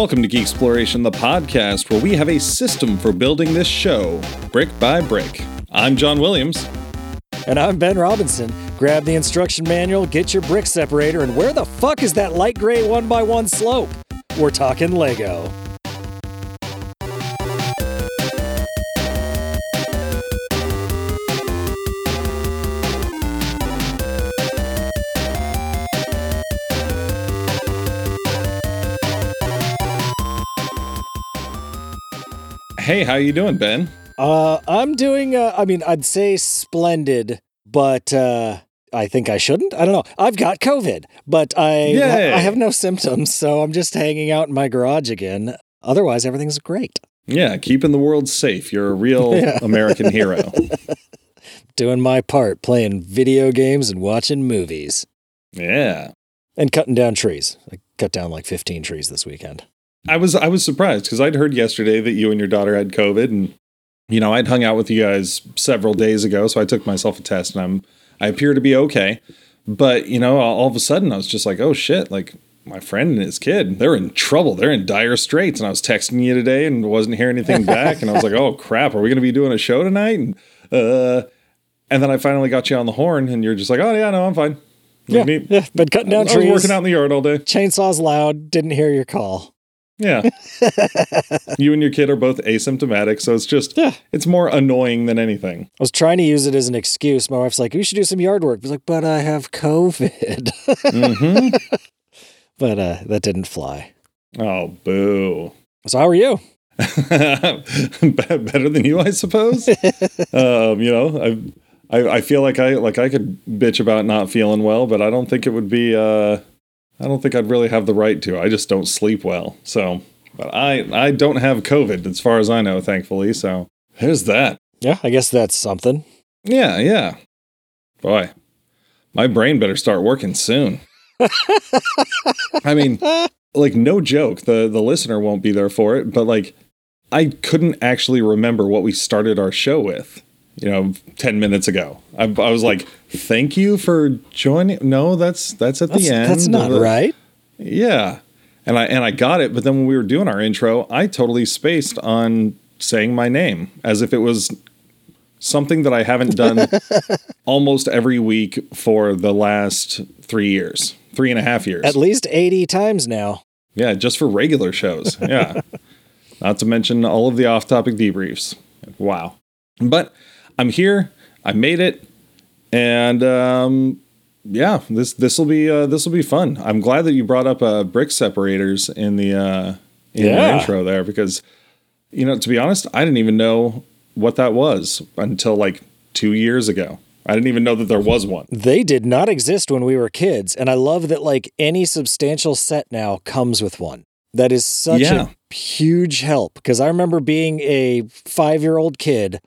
Welcome to Geek Exploration, the podcast where we have a system for building this show, brick by brick. I'm John Williams. And I'm Ben Robinson. Grab the instruction manual, get your brick separator, and where the fuck is that light gray one by one slope? We're talking Lego. Hey, how are you doing, Ben? Uh, I'm doing. Uh, I mean, I'd say splendid, but uh, I think I shouldn't. I don't know. I've got COVID, but I. I have no symptoms, so I'm just hanging out in my garage again. Otherwise, everything's great. Yeah, keeping the world safe. You're a real Yeah. American hero. Doing my part, playing video games and watching movies, Yeah. and cutting down trees. I cut down like 15 trees this weekend. I was I was surprised because I'd heard yesterday that you and your daughter had COVID, and you know I'd hung out with you guys several days ago, so I took myself a test, and I'm I appear to be okay. But you know, all of a sudden, I was just like, oh shit, like my friend and his kid, they're in trouble, they're in dire straits. And I was texting you today and wasn't hearing anything back, and I was like, oh crap, are we gonna be doing a show tonight? And uh, and then I finally got you on the horn, and you're just like, oh yeah, no, I'm fine. Yeah, yeah. Been cutting down I was working out in the yard all day. Chainsaws loud. Didn't hear your call. Yeah. you and your kid are both asymptomatic, so it's just Yeah. it's more annoying than anything. I was trying to use it as an excuse. My wife's like, "You should do some yard work." I was like, "But I have COVID." hmm but uh, that didn't fly. Oh, boo. So how are you? Better than you, I suppose. um, you know, I, I I feel like I like I could bitch about not feeling well, but I don't think it would be. Uh, I don't think I'd really have the right to. I just don't sleep well. So, but I I don't have COVID as far as I know, thankfully. So there's that. Yeah, I guess that's something. Yeah, yeah. Boy, my brain better start working soon. I mean, like no joke. The the listener won't be there for it, but like I couldn't actually remember what we started our show with. You know, 10 minutes ago. I, I was like, "Thank you for joining." No, that's that's at That's, the end. that's not the- right. Yeah. And I and I got it, but then when we were doing our intro, I totally spaced on saying my name as if it was something that I haven't done almost every week for the last three years, three and a half years. At least eighty times now. yeah, just for regular shows. Yeah. Not to mention all of the off topic debriefs. Wow. But I'm here. I made it. And um yeah, this this will be uh, this will be fun. I'm glad that you brought up uh, brick separators in the uh, in Yeah. your intro there because you know to be honest, I didn't even know what that was until like two years ago. I didn't even know that there was one. They did not exist when we were kids, and I love that like any substantial set now comes with one. That is such Yeah. a huge help because I remember being a five-year-old kid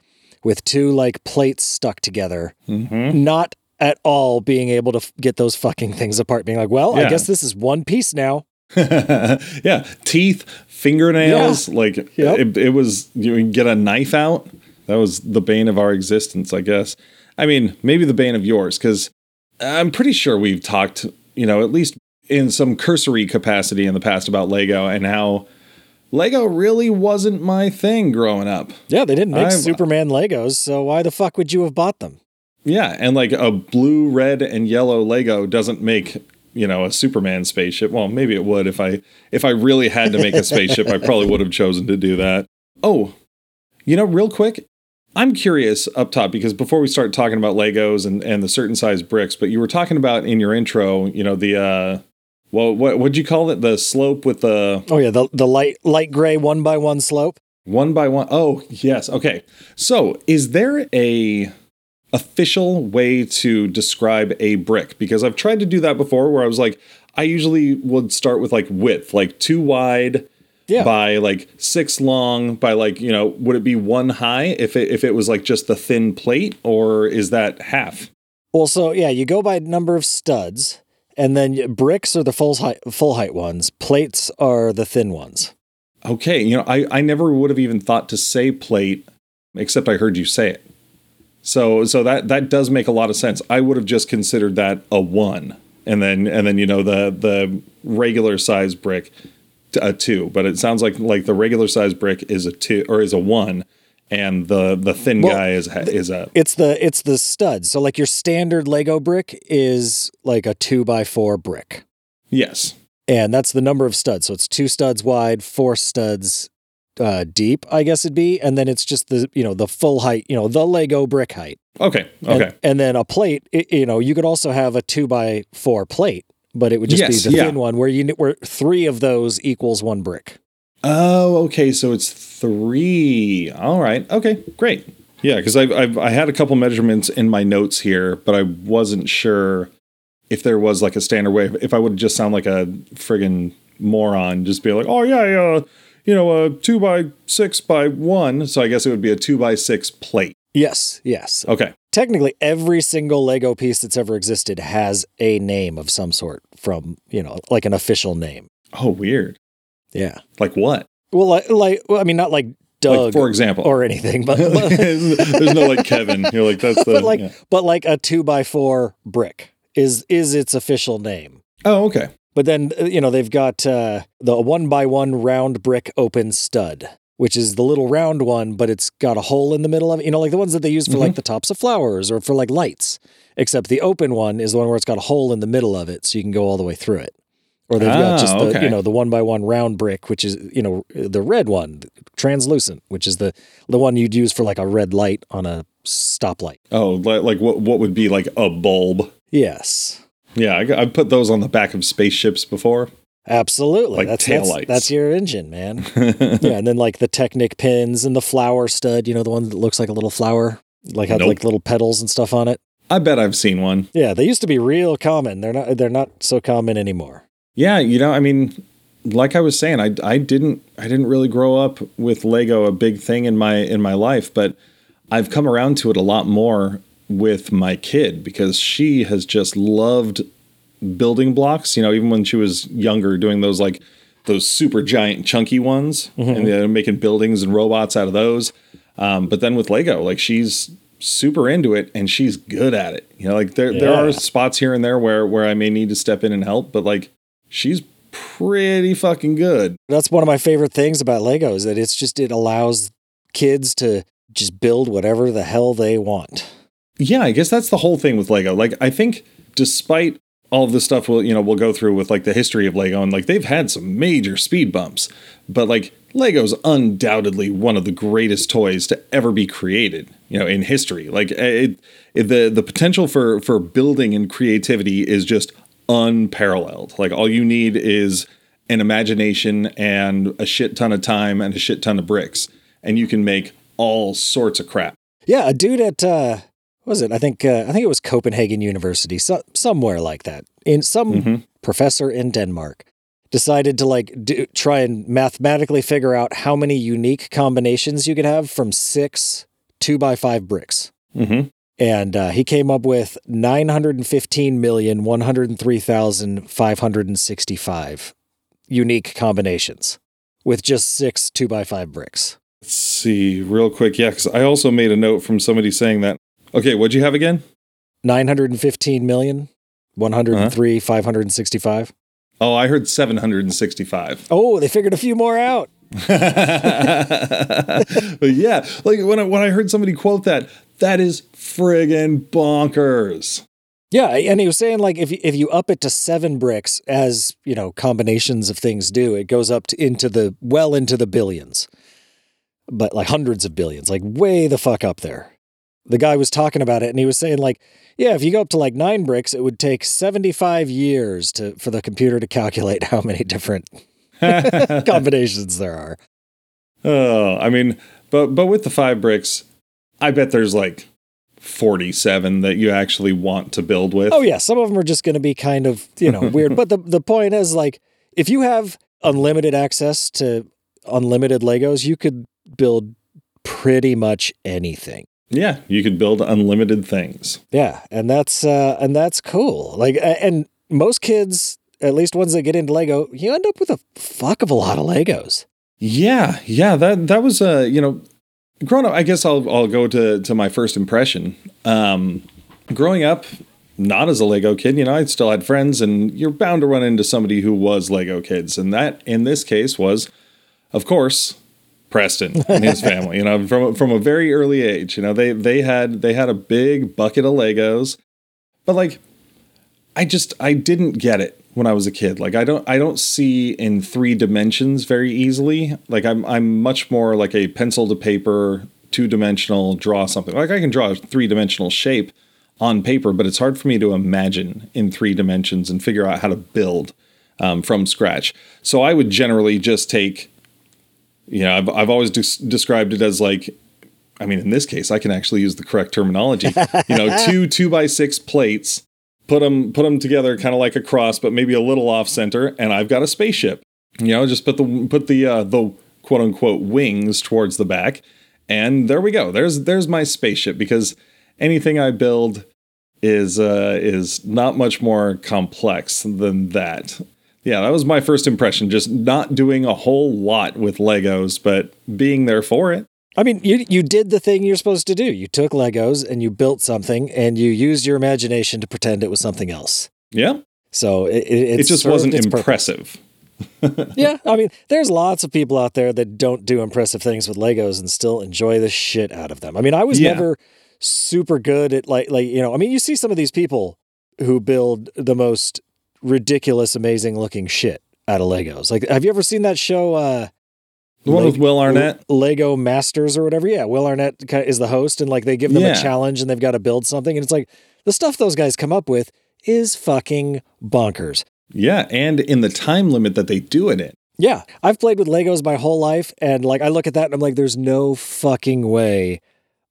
with two like plates stuck together, Mm-hmm. not at all being able to f- get those fucking things apart. Being like, well, I guess this is one piece now. yeah, teeth, fingernails, like Yep. it, it was. You can get a knife out. That was the bane of our existence, I guess. I mean, maybe the bane of yours, because I'm pretty sure we've talked, you know, at least in some cursory capacity in the past about Lego and how Lego really wasn't my thing growing up. Yeah, they didn't make I've- Superman Legos, so why the fuck would you have bought them? Yeah, and like a blue, red, and yellow Lego doesn't make you know a Superman spaceship. Well, maybe it would if I if I really had to make a spaceship. I probably would have chosen to do that. Oh, you know, real quick, I'm curious up top because before we start talking about Legos and and the certain size bricks, but you were talking about in your intro, you know, the uh, well, what what'd you call it? The slope with the Oh yeah, the the light light gray one by one slope. one by one. Oh, yes. Okay. So, is there a official way to describe a brick? Because I've tried to do that before where I was like, I usually would start with like width, like two wide Yeah. by like six long by like, you know, would it be one high if it if it was like just the thin plate or is that half? Well, so yeah, you go by number of studs, and then bricks are the full height full height ones. Plates are the thin ones. Okay, you know, I, I never would have even thought to say plate, except I heard you say it. So so that that does make a lot of sense. I would have just considered that a one, and then and then you know the the regular size brick a two, but it sounds like like the regular size brick is a two or is a one, and the the thin Well, guy is is a It's the it's the stud. So like your standard Lego brick is like a two by four brick. yes. And that's the number of studs. So it's two studs wide, four studs uh, deep, I guess it'd be. And then it's just the, you know, the full height, you know, the Lego brick height. Okay. Okay. And, then a plate, i you know, you could also have a two by four plate, but it would just Yes, be the yeah. thin one where you where three of those equals one brick. Oh, okay. So it's three. All right. Okay. Great. Yeah, because I've, I've I had a couple measurements in my notes here, but I wasn't sure if there was like a standard way. If I would just sound like a friggin' moron, just be like, oh yeah, yeah, you know, a two by six by one. So I guess it would be a two by six plate. Yes, yes. Okay. Technically, every single Lego piece that's ever existed has a name of some sort from, you know, like an official name. Oh, weird. Yeah. Like what? Well, like, like well, I mean, not like Doug Like for example, or anything, but, but, there's no like Kevin. You're like that's the but like yeah. but like a two by four brick is is its official name. Oh, okay. But then uh, you know they've got uh, the one by one round brick open stud, which is the little round one, but it's got a hole in the middle of it. You know, like the ones that they use for Mm-hmm. like the tops of flowers or for like lights. Except the open one is the one where it's got a hole in the middle of it, so you can go all the way through it. Or they've got Ah, just the okay. you know the one by one round brick, which is you know the red one, translucent, which is the the one you'd use for like a red light on a stoplight. Oh, like, like what what would be like a bulb? Yes, Yeah, I, I put those on the back of spaceships before. absolutely. Like that's, that's that's your engine, man. yeah, and then like the Technic pins and the flower stud, you know, the one that looks like a little flower, like had Nope. like little petals and stuff on it. I bet I've seen one. Yeah, they used to be real common. They're not they're not so common anymore. Yeah, you know, I mean, like I was saying, I I didn't I didn't really grow up with Lego a big thing in my in my life, but I've come around to it a lot more with my kid because she has just loved building blocks, you know, even when she was younger doing those like those super giant chunky ones and they're making buildings and robots out of those. Um, but then with Lego, like she's super into it and she's good at it. You know, like there there are spots here and there where where I may need to step in and help, but like she's pretty fucking good. That's one of my favorite things about Lego is that it's just it allows kids to just build whatever the hell they want. Yeah, I guess that's the whole thing with Lego. Like I think despite all of the stuff we'll you know we'll go through with like the history of Lego and like they've had some major speed bumps, but like Lego's undoubtedly one of the greatest toys to ever be created, you know, in history. Like it, it the the potential for for building and creativity is just unparalleled. Like all you need is an imagination and a shit ton of time and a shit ton of bricks and you can make all sorts of crap. Yeah, a dude at uh what was it? I think uh, I think it was Copenhagen University, so, somewhere like that. In some Mhm. professor in Denmark decided to like do, try and mathematically figure out how many unique combinations you could have from six two by five bricks. Mhm. And uh, he came up with 915,103,565 unique combinations with just six two by five bricks. Let's see real quick. Yeah, because I also made a note from somebody saying that. Okay, what'd you have again? 915 million, 103, 565. Oh, I heard 765. Oh, they figured a few more out. but yeah, like when I, when I heard somebody quote that, that is friggin' bonkers. Yeah, and he was saying like if you, if you up it to seven bricks, as you know, combinations of things do, it goes up to, into the well into the billions, but like hundreds of billions, like way the fuck up there. The guy was talking about it, and he was saying like, yeah, if you go up to like nine bricks, it would take seventy five years to for the computer to calculate how many different combinations there are. Oh, I mean, but but with the five bricks, I bet there's like 47 that you actually want to build with. Oh yeah, some of them are just going to be kind of you know weird. But the the point is like if you have unlimited access to unlimited Legos, you could build pretty much anything. Yeah, you could build unlimited things. Yeah, and that's uh, and that's cool. Like and most kids, at least ones that get into Lego, you end up with a fuck of a lot of Legos. Yeah, yeah, that that was uh, you know, growing up. I guess I'll I'll go to to my first impression. Um, growing up, not as a Lego kid. You know, I still had friends, and you're bound to run into somebody who was Lego kids. And that, in this case, was, of course, Preston and his family. You know, from from a very early age. You know, they they had they had a big bucket of Legos, but like, I just I didn't get it when I was a kid. Like I don't I don't see in three dimensions very easily. Like I'm I'm much more like a pencil to paper, two dimensional draw something. Like I can draw a three dimensional shape on paper, but it's hard for me to imagine in three dimensions and figure out how to build um, from scratch. So I would generally just take, you know, I've, I've always des- described it as like, I mean, in this case, I can actually use the correct terminology. you know, two two by six plates, put them put them together kind of like a cross, but maybe a little off center, and I've got a spaceship. You know, just put the put the uh, the quote unquote wings towards the back, and there we go. There's there's my spaceship because anything I build is uh, is not much more complex than that. Yeah, that was my first impression. Just not doing a whole lot with Legos, but being there for it. I mean, you you did the thing you're supposed to do. You took Legos and you built something, and you used your imagination to pretend it was something else. Yeah. So it it, it just wasn't impressive. yeah, I mean, there's lots of people out there that don't do impressive things with Legos and still enjoy the shit out of them. I mean, I was Yeah. never super good at like like you know. I mean, you see some of these people who build the most ridiculous, amazing looking shit out of Legos. Like, have you ever seen that show? uh The one with Will Arnett. Lego Masters or whatever. Yeah, Will Arnett is the host, and like they give them Yeah. a challenge and they've got to build something, and it's like the stuff those guys come up with is fucking bonkers. Yeah, and in the time limit that they do it in. Yeah, I've played with Legos my whole life, and like I look at that and I'm like, there's no fucking way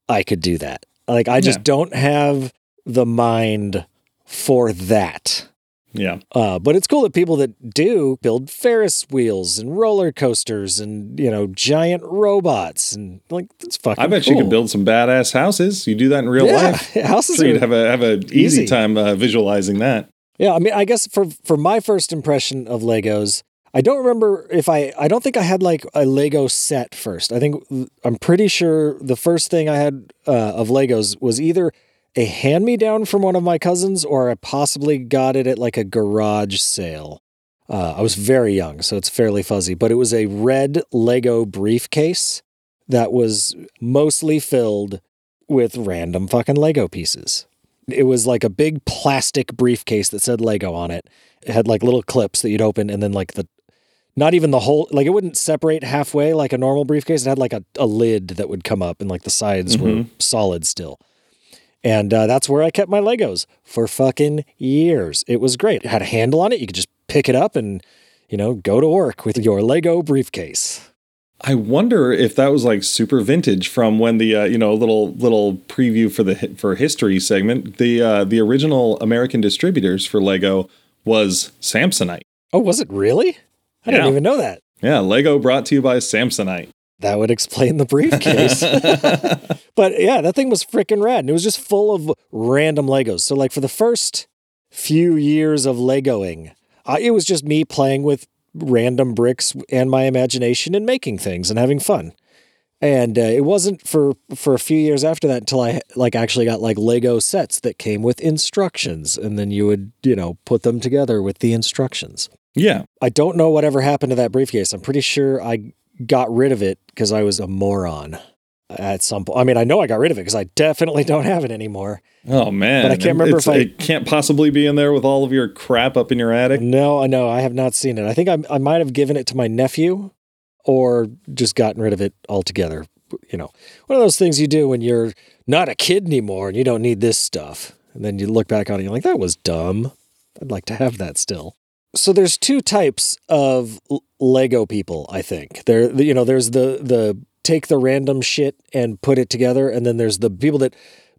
I could do that. Like I just Yeah. don't have the mind for that. Yeah. Uh, but it's cool that people that do build Ferris wheels and roller coasters and you know giant robots and like it's fucking. I bet you cool. could build some badass houses. You do that in real yeah, life. houses So you'd have a have a easy, easy. time uh, visualizing that. Yeah, I mean, I guess for for my first impression of Legos, I don't remember if I I don't think I had like a Lego set first. I think I'm pretty sure the first thing I had uh, of Legos was either a hand me down from one of my cousins or I possibly got it at like a garage sale. Uh, I was very young, so it's fairly fuzzy, but it was a red Lego briefcase that was mostly filled with random fucking Lego pieces. It was like a big plastic briefcase that said Lego on it. It had like little clips that you'd open and then like the not even the whole like it wouldn't separate halfway like a normal briefcase. It had like a, a lid that would come up and like the sides were solid still. And uh, that's where I kept my Legos for fucking years. It was great. It had a handle on it. You could just pick it up and, you know, go to work with your Lego briefcase. I wonder if that was like super vintage from when the uh, you know little little preview for the for history segment. The uh, the original American distributors for Lego was Samsonite. Oh, was it really? I didn't even know that. Yeah, Lego brought to you by Samsonite. That would explain the briefcase. but yeah, that thing was freaking rad. And it was just full of random Legos. So, like, for the first few years of Legoing, uh, it was just me playing with random bricks and my imagination and making things and having fun. And uh, it wasn't for for a few years after that until I like actually got like Lego sets that came with instructions, and then you would you know put them together with the instructions. Yeah, I don't know whatever happened to that briefcase. I'm pretty sure I got rid of it because I was a moron at some point. I mean, I know I got rid of it because I definitely don't have it anymore. Oh man, But I can't remember It's- if I- it can't possibly be in there with all of your crap up in your attic. No, I know I have not seen it. I think I, I might have given it to my nephew or just gotten rid of it altogether. You know, one of those things you do when you're not a kid anymore and you don't need this stuff. And then you look back on it and you're like, that was dumb. I'd like to have that still. So there's two types of Lego people, I think. There you know, there's the the take the random shit and put it together and then there's the people that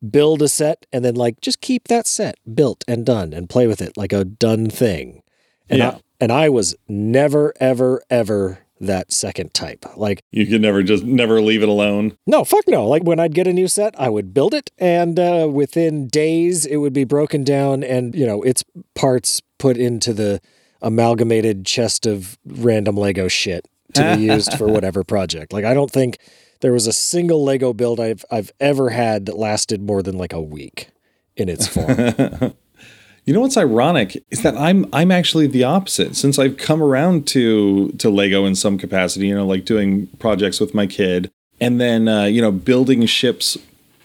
build a set and then like just keep that set built and done and play with it like a done thing. And Yeah. I, and I was never ever ever that second type. Like You could never just never leave it alone. no, fuck no. Like when I'd get a new set, I would build it, and uh, within days, it would be broken down and, you know, its parts put into the amalgamated chest of random Lego shit to be used for whatever project. Like, I don't think there was a single Lego build I've, I've ever had that lasted more than like a week in its form. You know what's ironic is that I'm I'm actually the opposite. Since I've come around to to Lego in some capacity, you know, like doing projects with my kid, and then uh, you know building ships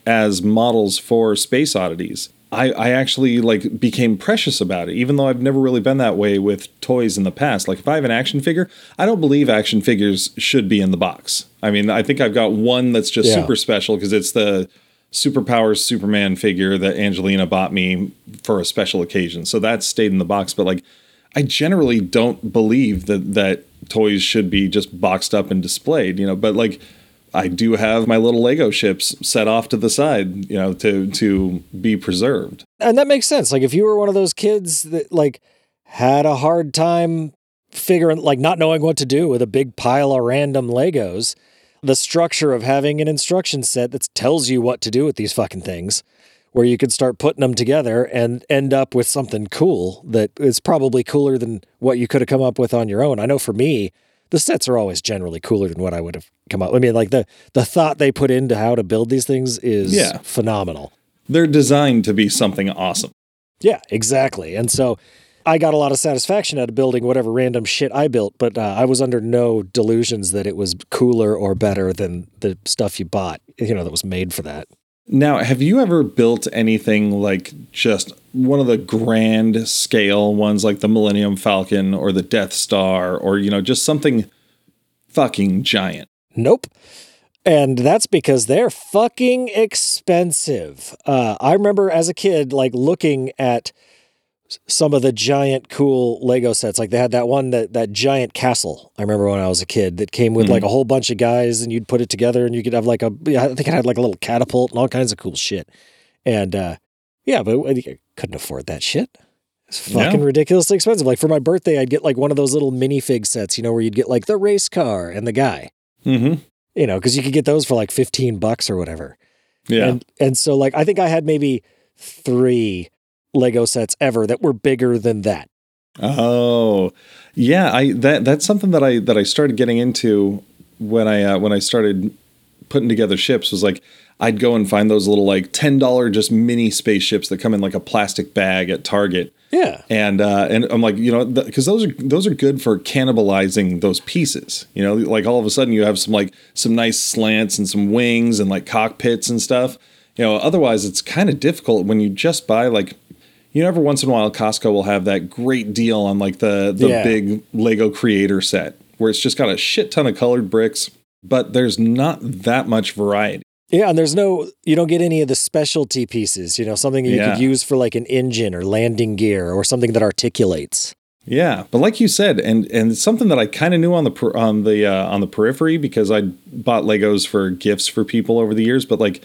as models for space oddities. I, I actually like became precious about it, even though I've never really been that way with toys in the past. Like if I have an action figure, I don't believe action figures should be in the box. I mean, I think I've got one that's just Yeah. super special because it's the Superpowers Superman figure that Angelina bought me for a special occasion. So that stayed in the box. But like, I generally don't believe that that toys should be just boxed up and displayed. You know, but like. I do have my little Lego ships set off to the side, you know, to to be preserved. And that makes sense. Like if you were one of those kids that like had a hard time figuring like not knowing what to do with a big pile of random Legos, the structure of having an instruction set that tells you what to do with these fucking things where you could start putting them together and end up with something cool that is probably cooler than what you could have come up with on your own. I know for me, the sets are always generally cooler than what I would have come up. I mean, like the the thought they put into how to build these things is Yeah. phenomenal. They're designed to be something awesome. Yeah, exactly. And so I got a lot of satisfaction out of building whatever random shit I built, but uh, I was under no delusions that it was cooler or better than the stuff you bought, you know, that was made for that. Now, have you ever built anything like just one of the grand scale ones like the Millennium Falcon or the Death Star or you know just something fucking giant? Nope. And that's because they're fucking expensive. Uh, I remember as a kid, like looking at some of the giant cool Lego sets. Like they had that one that that giant castle. I remember when I was a kid that came with like a whole bunch of guys, and you'd put it together, and you could have like a. I think it had like a little catapult and all kinds of cool shit. And uh, yeah, but I couldn't afford that shit. It's fucking ridiculously expensive. Like for my birthday, I'd get like one of those little minifig sets, you know, where you'd get like the race car and the guy Mm-hmm. you know, because you could get those for like 15 bucks or whatever. Yeah. And, and so, like, I think I had maybe three Lego sets ever that were bigger than that. Oh, yeah. I that that's something that I that I started getting into when I uh, when I started putting together ships was like I'd go and find those little like ten dollar just mini spaceships that come in like a plastic bag at Target. Yeah. and uh, and I'm like, you know, because those are those are good for cannibalizing those pieces. You know, like all of a sudden you have some like some nice slants and some wings and like cockpits and stuff. You know, otherwise it's kind of difficult when you just buy like, you know, every once in a while Costco will have that great deal on like the the Yeah. big Lego Creator set where it's just got a shit ton of colored bricks, but there's not that much variety. Yeah. And there's no, you don't get any of the specialty pieces, you know, something you Yeah. could use for like an engine or landing gear or something that articulates. Yeah, but like you said, and and something that I kind of knew on the on the uh, on the periphery because I bought Legos for gifts for people over the years. But like,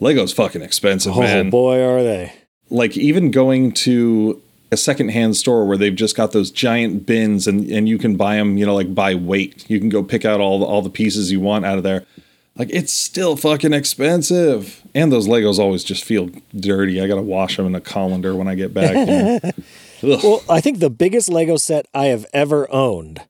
Legos fucking expensive, Oh man. boy, are they. Like even going to a secondhand store where they've just got those giant bins and and you can buy them, you know, like by weight. You can go pick out all the, all the pieces you want out of there. Like it's still fucking expensive, and those Legos always just feel dirty. I gotta wash them in a colander when I get back. you know. Well, I think the biggest Lego set I have ever owned,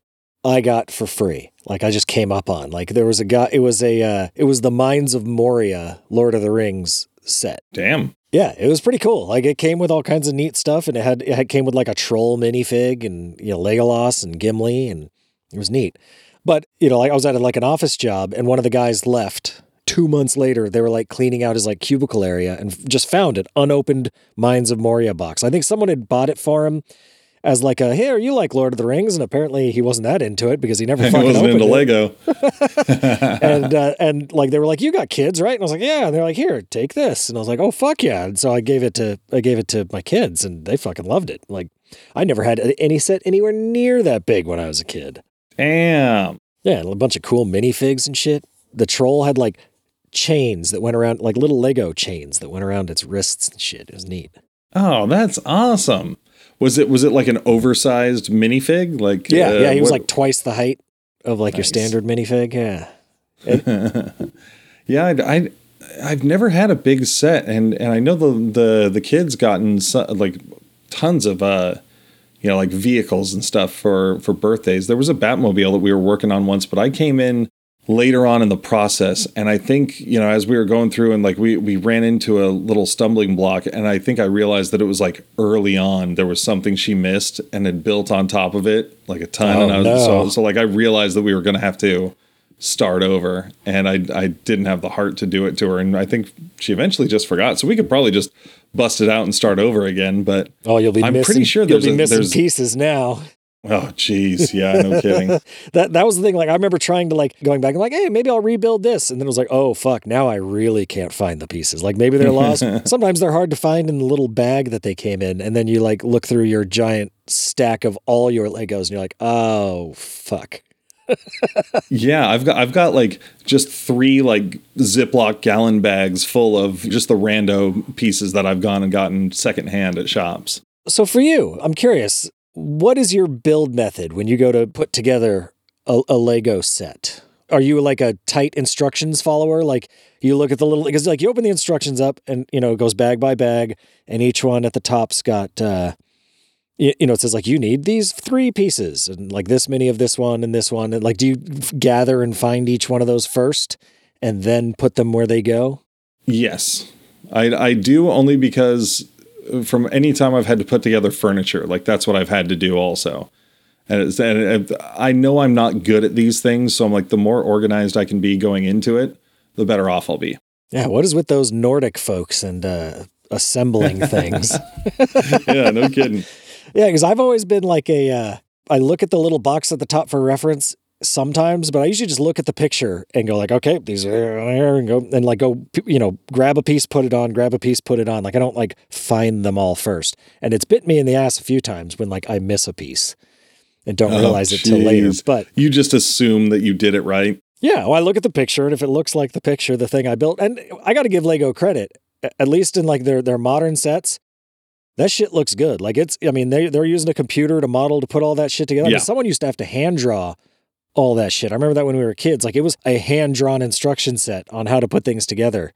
I got for free. Like I just came up on. Like there was a guy. It was a. Uh, it was the Mines of Moria, Lord of the Rings set. Damn. Yeah, it was pretty cool. Like it came with all kinds of neat stuff, and it had it had, came with like a troll minifig and you know Legolas and Gimli, and it was neat. But you know, like I was at like an office job, and one of the guys left. Two months later, they were like cleaning out his like cubicle area and just found it unopened Mines of Moria box. I think someone had bought it for him as like a here you like Lord of the Rings, and apparently he wasn't that into it because he never I fucking wasn't into it Lego. and uh, and like they were like, "You got kids, right?" And I was like, "Yeah." And they're like, "Here, take this." And I was like, "Oh fuck yeah!" And so I gave it to I gave it to my kids, and they fucking loved it. Like I never had any set anywhere near that big when I was a kid. Damn. Yeah, and a bunch of cool minifigs and shit. The troll had like chains that went around, like little Lego chains that went around its wrists and shit. It was neat. Oh, that's awesome. Was it was it like an oversized minifig? Like Yeah, uh, yeah. He was what- like twice the height of like your standard minifig. Yeah. yeah. I, I I've never had a big set, and and I know the the the kids gotten so, like tons of uh you know like vehicles and stuff for for birthdays. There was a Batmobile that we were working on once, but I came in later on in the process and i think you know as we were going through and like we we ran into a little stumbling block and i think i realized that it was like early on there was something she missed and had built on top of it like a ton Oh, and I was, no. so, so like i realized that we were going to have to start over and I, I didn't have the heart to do it to her and i think she eventually just forgot so we could probably just bust it out and start over again but Oh, you'll be I'm missing, pretty sure there's be a- missing there's- pieces now. Oh jeez yeah no kidding That that was the thing. Like I remember trying to like going back and like, hey, maybe I'll rebuild this, and then it was like, oh fuck, now I really can't find the pieces. Like maybe they're lost. Sometimes they're hard to find in the little bag that they came in, and then you like look through your giant stack of all your Legos, and you're like, oh fuck. Yeah, I've got I've got like just three like Ziploc gallon bags full of just the rando pieces that I've gone and gotten secondhand at shops. So for you, I'm curious, what is your build method when you go to put together a, a Lego set? Are you like a tight instructions follower? Like you look at the little because like you open the instructions up and you know it goes bag by bag, and each one at the top's got uh, you, you know it says like you need these three pieces and like this many of this one and this one and like do you gather and find each one of those first and then put them where they go? Yes, I I do only because from any time I've had to put together furniture, like that's what I've had to do also. And, it's, and I know I'm not good at these things, so I'm like the more organized I can be going into it, the better off I'll be. Yeah, what is with those Nordic folks and uh, assembling things? Yeah, no kidding. Yeah, because I've always been like a. Uh, I look at the little box at the top for reference sometimes, but I usually just look at the picture and go like, okay, these are uh, there, and go and like go, you know, grab a piece, put it on, grab a piece, put it on. Like I don't like find them all first, and it's bit me in the ass a few times when like I miss a piece and don't Oh, realize it till later. But You just assume that you did it right. yeah, well, I look at the picture, and if it looks like the picture, the thing I built, and I got to give Lego credit, at least in like their their modern sets. That shit looks good. Like it's, I mean, they they're using a computer to model to put all that shit together. I mean, someone used to have to hand draw all that shit. I remember that when we were kids. Like it was a hand drawn instruction set on how to put things together.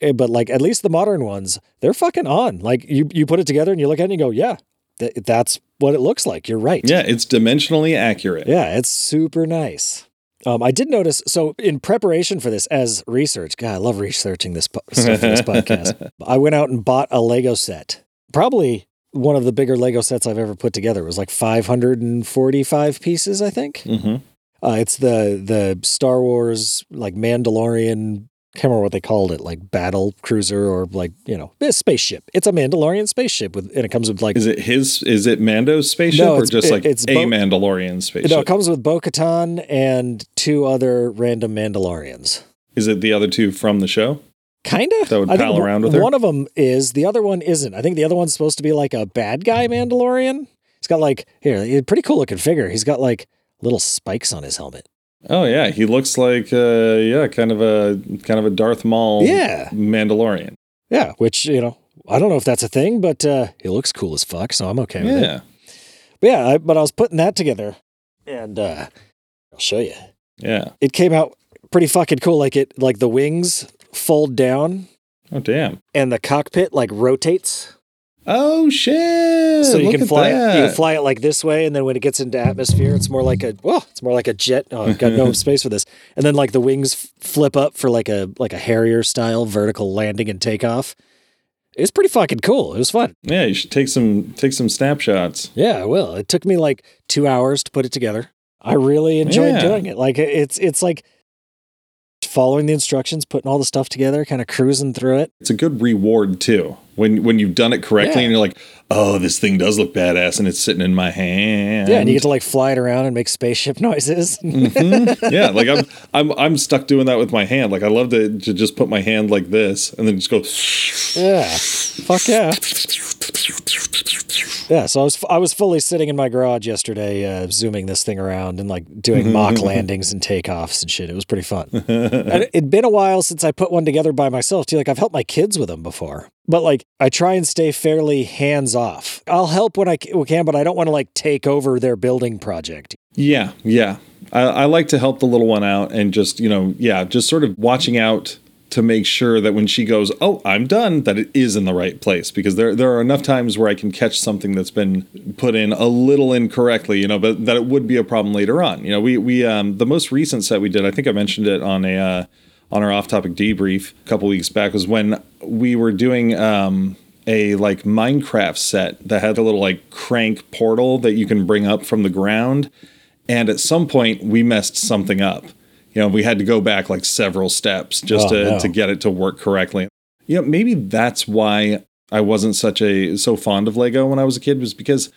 Eh, But like at least the modern ones, they're fucking on. Like you you put it together and you look at it and you go, yeah, th- that's what it looks like. You're right. Yeah, it's dimensionally accurate. Yeah, it's super nice. Um, I did notice. So, in preparation for this, as research, God, I love researching this po- stuff for this podcast. I went out and bought a Lego set. Probably one of the bigger Lego sets I've ever put together. It was like 545 pieces, I think. hmm Uh, it's the the Star Wars like Mandalorian. Can't remember what they called it, like battle cruiser or like you know a spaceship. It's a Mandalorian spaceship with, and it comes with like Is it his? Is it Mando's spaceship No, or just it- like it's a Bo- Mandalorian spaceship? no, it comes with Bo Katan and two other random Mandalorians. is it the other two from the show? Kind of. That would I think pal around with her? One of them is. The other one isn't. I think the other one's supposed to be like a bad guy Mandalorian. He's got like here, a pretty cool looking figure. He's got like little spikes on his helmet. Oh yeah, he looks like uh, yeah, kind of a kind of a Darth Maul Yeah, Mandalorian. yeah. Which you know, I don't know if that's a thing, but uh, he looks cool as fuck, so I'm okay with it. Yeah, But yeah, I, but I was putting that together, and uh, I'll show you. yeah. It came out pretty fucking cool. Like it, like the wings fold down, Oh damn. and the cockpit like rotates. Oh shit! so you Look can fly it, you can fly it like this way and then when it gets into atmosphere it's more like a well it's more like a jet. Oh i've got no space for this. And then like the wings f- flip up for like a like a harrier style vertical landing and takeoff. It's pretty fucking cool. It was fun. Yeah, you should take some take some snapshots. yeah i will. It took me like two hours to put it together. I really enjoyed Yeah. doing it. Like it's it's like following the instructions putting all the stuff together kind of cruising through it. It's a good reward too when when you've done it correctly Yeah. and you're like, oh, this thing does look badass and it's sitting in my hand. yeah and you get to like fly it around and make spaceship noises Mhm. yeah, like I'm I'm I'm stuck doing that with my hand. Like I love to, to just put my hand like this and then just go. yeah fuck yeah Yeah, so I was I was fully sitting in my garage yesterday, uh, zooming this thing around and like doing mock landings and takeoffs and shit. It was pretty fun. and it'd been a while since I put one together by myself too. Like I've helped my kids with them before, but like I try and stay fairly hands off. I'll help when I can, but I don't want to like take over their building project. Yeah, yeah. I, I like to help the little one out and just you know yeah, just sort of watching out to make sure that when she goes, "Oh, I'm done," that it is in the right place because there there are enough times where I can catch something that's been put in a little incorrectly, you know, but that it would be a problem later on. You know, we we um the most recent set we did, I think I mentioned it on a uh, on our off-topic debrief a couple weeks back was when we were doing um a like Minecraft set that had a little like crank portal that you can bring up from the ground and at some point we messed something up you know, we had to go back like several steps just Oh, to, no. to get it to work correctly. You know, maybe that's why I wasn't such a so fond of Lego when I was a kid was because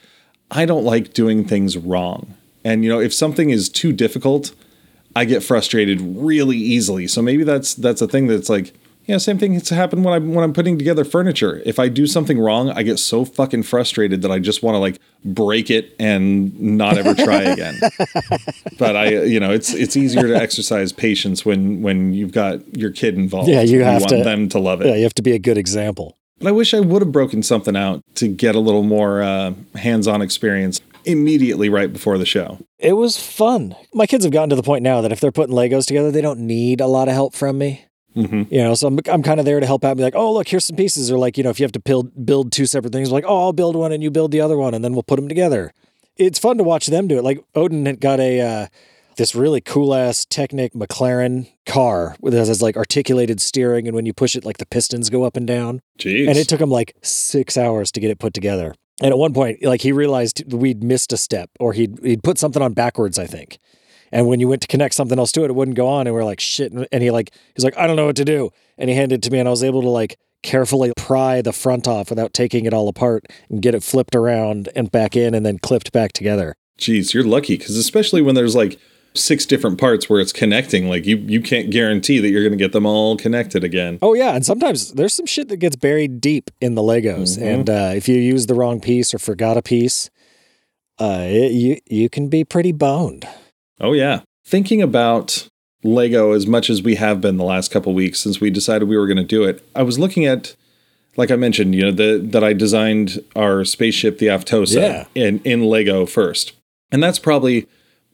I don't like doing things wrong. And you know, if something is too difficult, I get frustrated really easily. So maybe that's that's a thing that's like, you know, same thing has happened when I'm when I'm putting together furniture. If I do something wrong, I get so fucking frustrated that I just want to like break it and not ever try again. but I, you know, it's it's easier to exercise patience when when you've got your kid involved. Yeah, you have want to- them to love it. Yeah, you have to be a good example. But I wish I would have broken something out to get a little more uh, hands-on experience immediately right before the show. It was fun. My kids have gotten to the point now that if they're putting Legos together, they don't need a lot of help from me. hmm You know, so I'm, I'm kind of there to help out. And be like, oh, look, here's some pieces. Or like, you know, if you have to build build two separate things, like, oh, I'll build one and you build the other one, and then we'll put them together. It's fun to watch them do it. Like Odin had got a uh, this really cool ass Technic McLaren car with has like articulated steering, and when you push it, like the pistons go up and down. Jeez. And it took him like six hours to get it put together. And at one point, like he realized we'd missed a step, or he'd he'd put something on backwards, I think. And when you went to connect something else to it, it wouldn't go on. And we are like, shit. And he like he's like, I don't know what to do. And he handed it to me, and I was able to like carefully pry the front off without taking it all apart and get it flipped around and back in, and then clipped back together. Jeez, you're lucky because especially when there's like six different parts where it's connecting, like you you can't guarantee that you're going to get them all connected again. Oh yeah, and sometimes there's some shit that gets buried deep in the Legos, Mhm. and uh, if you use the wrong piece or forgot a piece, uh, it, you you can be pretty boned. Oh yeah. Thinking about Lego as much as we have been the last couple weeks since we decided we were going to do it, I was looking at, like I mentioned, you know, the, that I designed our spaceship, the Aftosa, Yeah. in in Lego first, and that's probably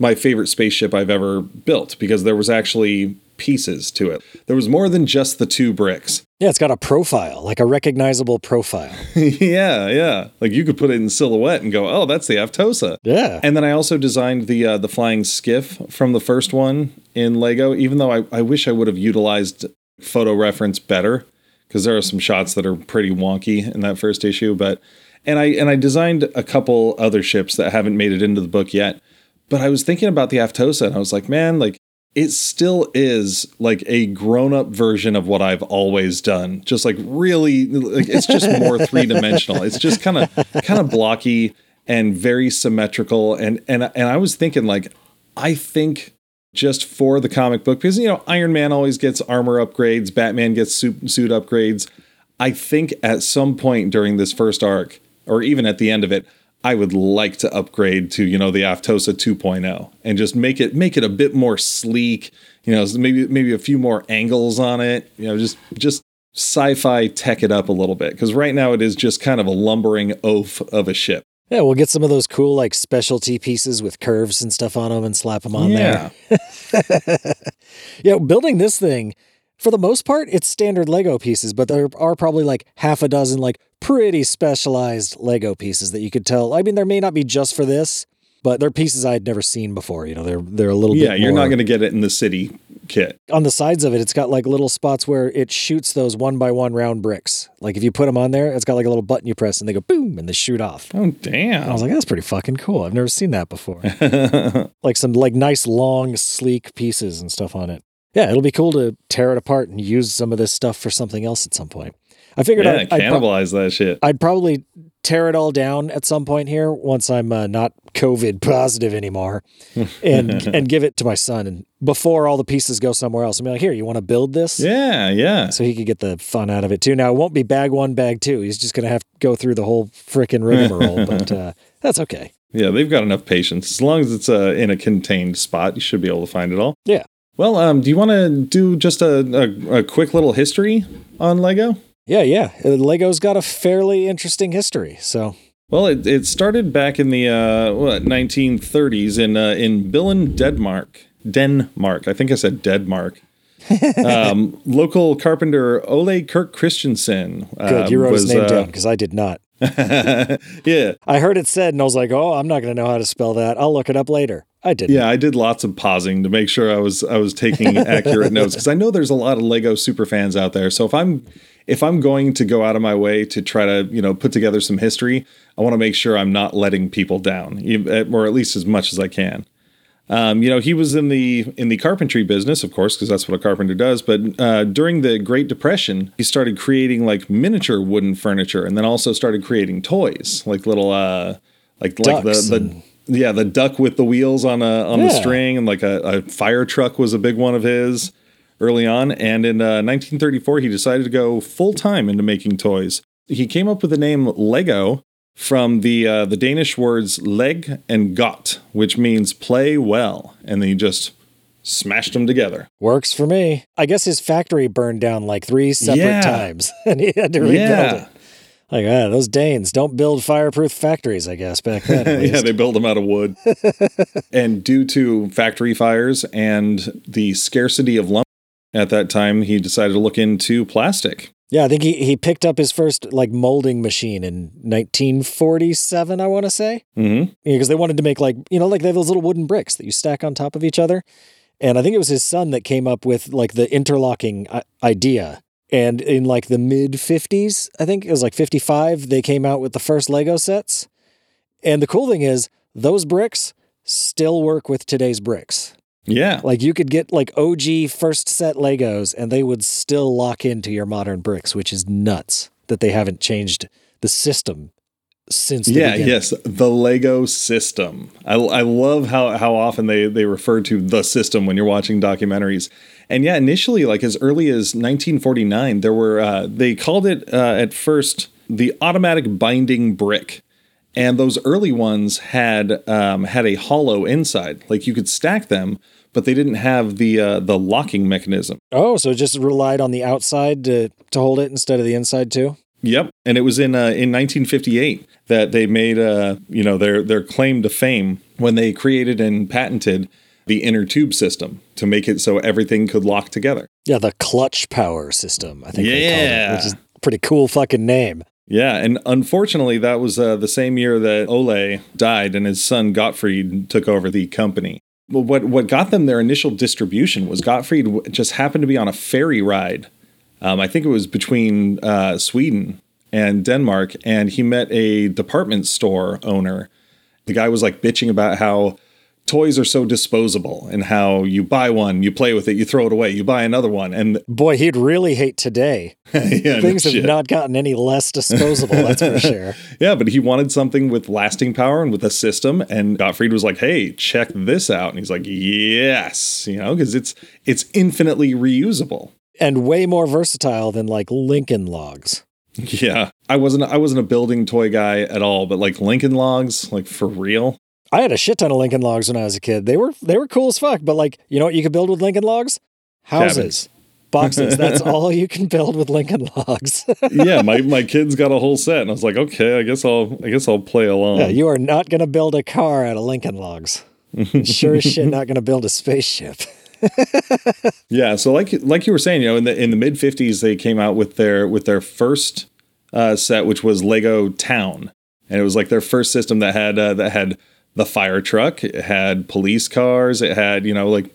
my favorite spaceship I've ever built because there was actually pieces to it. There was more than just the two bricks. Yeah, it's got a profile, like a recognizable profile. yeah, yeah. Like you could put it in silhouette and go, "Oh, that's the Aftosa." Yeah. And then I also designed the uh, the flying skiff from the first one in Lego. Even though I, I wish I would have utilized photo reference better, because there are some shots that are pretty wonky in that first issue. But and I and I designed a couple other ships that haven't made it into the book yet. But I was thinking about the Aftosa, and I was like, man, like it still is like a grown up version of what I've always done. Just like really, like it's just more three dimensional. It's just kind of kind of blocky and very symmetrical. And and and I was thinking like, I think just for the comic book because you know Iron Man always gets armor upgrades, Batman gets suit suit upgrades. I think at some point during this first arc, or even at the end of it, I would like to upgrade to you know the Aftosa 2.0 and just make it make it a bit more sleek. You know, maybe maybe a few more angles on it. You know, just just sci-fi tech it up a little bit because right now it is just kind of a lumbering oaf of a ship. Yeah, we'll get some of those cool like specialty pieces with curves and stuff on them and slap them on there. Yeah, building this thing, for the most part, it's standard Lego pieces, but there are probably like half a dozen like pretty specialized Lego pieces that you could tell. I mean, there may not be just for this, but they're pieces I had never seen before. You know, they're they're a little yeah, you're not going to get it in the city kit. on the sides of it, it's got like little spots where it shoots those one by one round bricks. Like if you put them on there, it's got like a little button you press and they go boom and they shoot off. Oh damn! I was like, that's pretty fucking cool. I've never seen that before. like some like nice long sleek pieces and stuff on it. Yeah, it'll be cool to tear it apart and use some of this stuff for something else at some point. I figured yeah, I'd, I'd, pro- cannibalize that shit. I'd probably tear it all down at some point here once I'm uh, not COVID positive anymore, and and give it to my son and before all the pieces go somewhere else. I'm like, here, you want to build this? yeah, yeah. so he could get the fun out of it too. Now it won't be bag one, bag two. He's just gonna have to go through the whole freaking rigmarole, but uh, that's okay. Yeah, they've got enough patience. As long as it's uh, in a contained spot, you should be able to find it all. Yeah. Well, um, do you want to do just a, a, a quick little history on Lego? Yeah, yeah. Uh, Lego's got a fairly interesting history. So Well, it, it started back in the uh, what 1930s in uh, in Billund, Denmark. Denmark. I think I said Denmark. um, local carpenter Ole Kirk Christensen. Good, uh, you wrote his name uh, down because I did not. yeah, I heard it said, and I was like, "Oh, I'm not going to know how to spell that. I'll look it up later." I didn't. yeah. I did lots of pausing to make sure I was I was taking accurate notes because I know there's a lot of Lego super fans out there. So if I'm if I'm going to go out of my way to try to you know put together some history, I want to make sure I'm not letting people down, or at least as much as I can. Um, you know, he was in the in the carpentry business, of course, because that's what a carpenter does. But uh, during the Great Depression, he started creating like miniature wooden furniture, and then also started creating toys, like little, uh, like like Ducks the the yeah the duck with the wheels on a on the string, and like a, a fire truck was a big one of his early on. And in uh, 1934, he decided to go full time into making toys. He came up with the name Lego from the uh, the Danish words leg and godt, which means play well, and then he just smashed them together. Works for me. I guess his factory burned down like three separate Yeah. times, and he had to rebuild Yeah. it. Like, ah, those Danes don't build fireproof factories. I guess back then. yeah, they built them out of wood. and due to factory fires and the scarcity of lumber at that time, he decided to look into plastic. Yeah, I think he, he picked up his first like molding machine in 1947, I want to say. Because they wanted to make like, you know, like they have those little wooden bricks that you stack on top of each other. And I think it was his son that came up with like the interlocking idea. And in like the mid 50s, I think it was like 55, they came out with the first Lego sets. And the cool thing is, those bricks still work with today's bricks. Yeah. Like you could get like OG first set Legos and they would still lock into your modern bricks, which is nuts that they haven't changed the system since the yeah, beginning. yes, the Lego system. I, I love how how often they they refer to the system when you're watching documentaries. And yeah, initially, like as early as 1949, there were uh, they called it uh, at first the automatic binding brick, and those early ones had um, had a hollow inside, like you could stack them, but they didn't have the uh, the locking mechanism. Oh, so it just relied on the outside to, to hold it instead of the inside too? Yep, and it was in uh, in 1958 that they made uh, you know their their claim to fame when they created and patented the inner tube system to make it so everything could lock together. Yeah, the clutch power system, I think they called it, Yeah. which is a pretty cool fucking name. Yeah, and unfortunately, that was uh, the same year that Ole died, and his son Gottfried took over the company. Well, what what got them their initial distribution was Gottfried just happened to be on a ferry ride. Um, I think it was between uh, Sweden and Denmark, and he met a department store owner. The guy was like bitching about how toys are so disposable and how you buy one, you play with it, you throw it away, you buy another one, and Boy, he'd really hate today. yeah, no Things have not gotten any less disposable, that's for sure. Yeah, but he wanted something with lasting power and with a system. And Gottfried was like, "Hey, check this out." And he's like, "Yes," you know, because it's it's infinitely reusable. And way more versatile than like Lincoln logs. Yeah, I wasn't I wasn't a building toy guy at all, but like Lincoln Logs, like for real. I had a shit ton of Lincoln logs when I was a kid. They were they were cool as fuck, but like, you know what you could build with Lincoln logs? Houses. Boxes. That's all you can build with Lincoln logs. yeah, my, my kids got a whole set, and I was like, okay, I guess I'll I guess I'll play along. yeah, you are not going to build a car out of Lincoln logs. sure as shit not going to build a spaceship. Yeah, so like like you were saying, you know, in the in the mid '50s, they came out with their with their first uh, set, which was Lego Town, and it was like their first system that had uh, that had the fire truck, it had police cars, it had you know like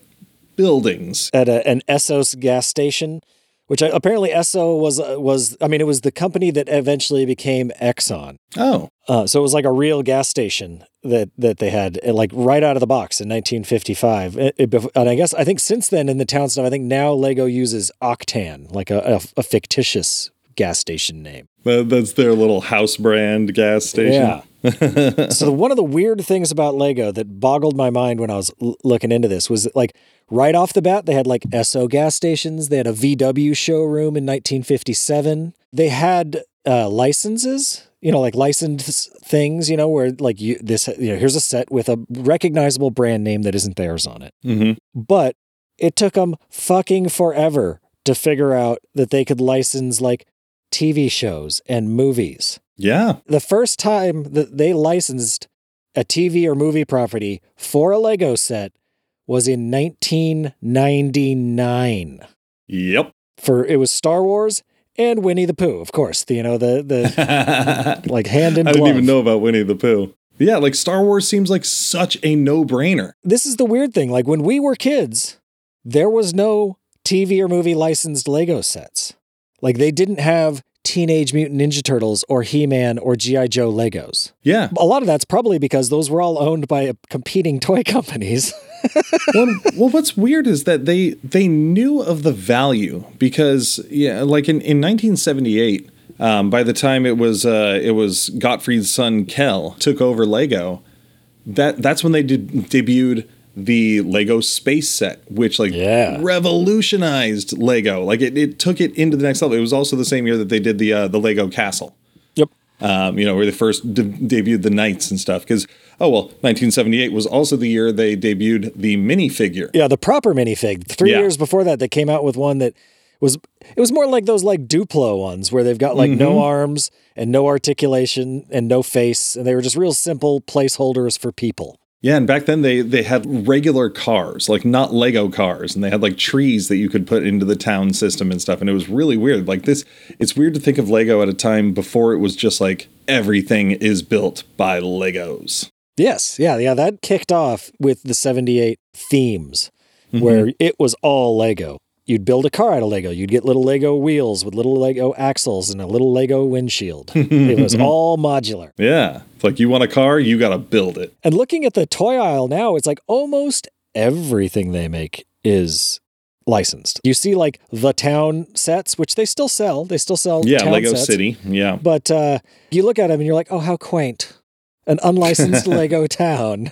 buildings. At a, an Essos gas station, which I, apparently Esso was uh, was I mean it was the company that eventually became Exxon. Oh, Uh, so it was like a real gas station that that they had uh, like right out of the box in 1955. It- it and I guess I think since then in the town stuff, I think now Lego uses Octan, like a, a, a fictitious gas station name. that, that's their little house brand gas station. Yeah. so one of the weird things about Lego that boggled my mind when I was l- looking into this was that, like right off the bat they had like Esso gas stations. They had a VW showroom in 1957. They had uh, licenses, you know, like licensed things, you know, where like you this you know here's a set with a recognizable brand name that isn't theirs on it. hmm But it took them fucking forever to figure out that they could license like TV shows and movies Yeah. the first time that they licensed a TV or movie property for a Lego set was in 1999. Yep. For it was Star Wars and Winnie the Pooh, of course. The, you know the the like hand in glove. I didn't even know about Winnie the Pooh. Yeah, like Star Wars seems like such a no-brainer. This is the weird thing. Like when we were kids, there was no TV or movie licensed Lego sets. Like they didn't have Teenage Mutant Ninja Turtles or He Man or G.I. Joe Legos. Yeah. A lot of that's probably because those were all owned by competing toy companies. well, well, what's weird is that they they knew of the value because yeah, like in, in 1978, um, by the time it was uh, it was Gottfried's son Kjeld took over Lego, that that's when they did, debuted the Lego space set, which like Yeah. revolutionized Lego. Like it, it took it into the next level. It was also the same year that they did the uh, the Lego Castle yep. um, you know, where they first de- debuted the knights and stuff. Because oh well, 1978 was also the year they debuted the minifigure. Yeah, the proper minifig. Three Yeah. years before that, they came out with one that was it was more like those like Duplo ones where they've got like Mm-hmm. no arms and no articulation and no face, and they were just real simple placeholders for people. Yeah, and back then they they had regular cars, like not Lego cars, and they had like trees that you could put into the town system and stuff. And it was really weird. Like this, it's weird to think of Lego at a time before it was just like everything is built by Legos. Yes, yeah, yeah. That kicked off with the '78 themes, Mm-hmm. where it was all Lego. You'd build a car out of Lego. You'd get little Lego wheels with little Lego axles and a little Lego windshield. it was all modular. Yeah, it's like you want a car, you got to build it. And looking at the toy aisle now, it's like almost everything they make is licensed. You see like the town sets, which they still sell. They still sell Yeah, Lego sets. City. Yeah, But uh, you look at them and you're like, oh, how quaint. An unlicensed Lego town.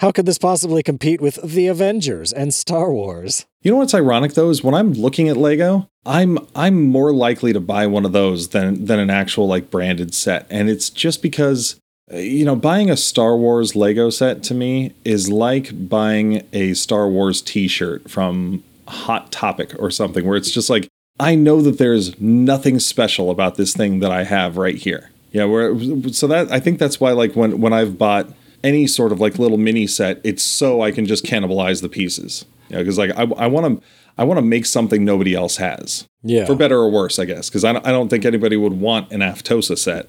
How could this possibly compete with the Avengers and Star Wars? You know what's ironic though is when I'm looking at Lego, I'm I'm more likely to buy one of those than than an actual like branded set, and it's just because uh, you know buying a Star Wars Lego set to me is like buying a Star Wars T-shirt from Hot Topic or something, where it's just like I know that there's nothing special about this thing that I have right here. Yeah, where so that I think that's why like when when I've bought any sort of like little mini set, it's so I can just cannibalize the pieces. Yeah, because like I I want to I want to make something nobody else has. Yeah. For better or worse, I guess, because I don't, I don't think anybody would want an Aftosa set.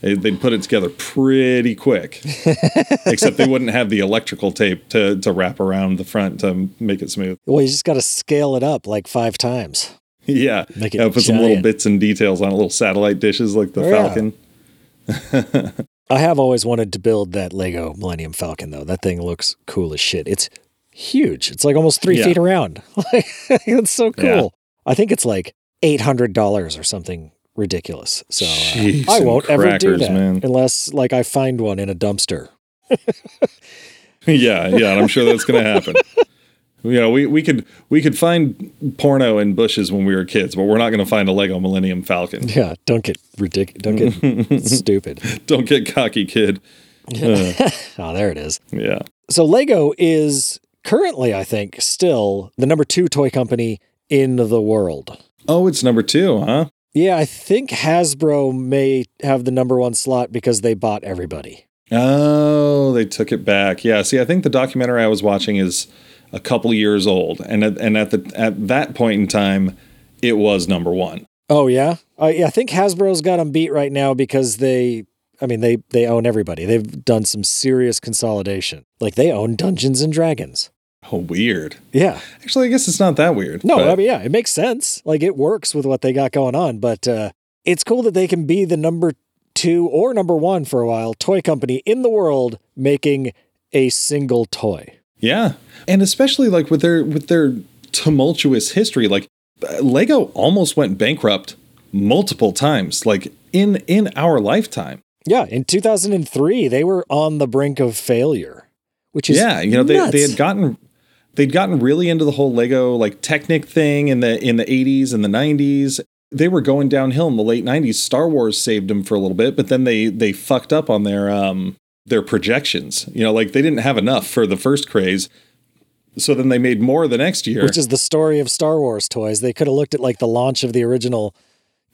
They- They'd put it together pretty quick, except they wouldn't have the electrical tape to to wrap around the front to make it smooth. Well, you just got to scale it up like five times. Yeah, Make it yeah, put some little bits and details on it, little satellite dishes like the Oh, yeah. I have always wanted to build that Lego Millennium Falcon, though. That thing looks cool as shit. It's huge. It's like almost three Yeah. feet around. Like, it's so cool. Yeah. I think it's like eight hundred dollars or something ridiculous. So uh, I won't ever do that man. unless like I find one in a dumpster. yeah, yeah, and I'm sure that's going to happen. You know, we, we could we could find porno in bushes when we were kids, but we're not going to find a Lego Millennium Falcon. Yeah, don't get ridiculous. Don't get stupid. Don't get cocky, kid. Uh, Oh, there it is. yeah. So Lego is currently, I think, still the number two toy company in the world. Oh, it's number two, huh? Yeah, I think Hasbro may have the number one slot because they bought everybody. Oh, they took it back. Yeah. See, I think the documentary I was watching is a couple years old, and at, and at the at that point in time, it was number one. Oh yeah, uh, yeah. I think Hasbro's got them beat right now because they, I mean, they they own everybody. They've done some serious consolidation. Like they own Dungeons and Dragons. Oh, weird. Yeah. Actually, I guess it's not that weird. No, but- I mean, yeah, it makes sense. Like it works with what they got going on, but uh, it's cool that they can be the number two or number one for a while toy company in the world making a single toy. Yeah, and especially like with their with their tumultuous history, like Lego almost went bankrupt multiple times, like in in our lifetime. Yeah, in 2003, they were on the brink of failure, which is yeah, you know they they had gotten they'd gotten really into the whole Lego like Technic thing in the in the 80s and the 90s. They were going downhill in the late 90s. Star Wars saved them for a little bit, but then they they fucked up on their um their projections. You know, like they didn't have enough for the first craze. So then they made more the next year. which is the story of Star Wars toys. They could have looked at like the launch of the original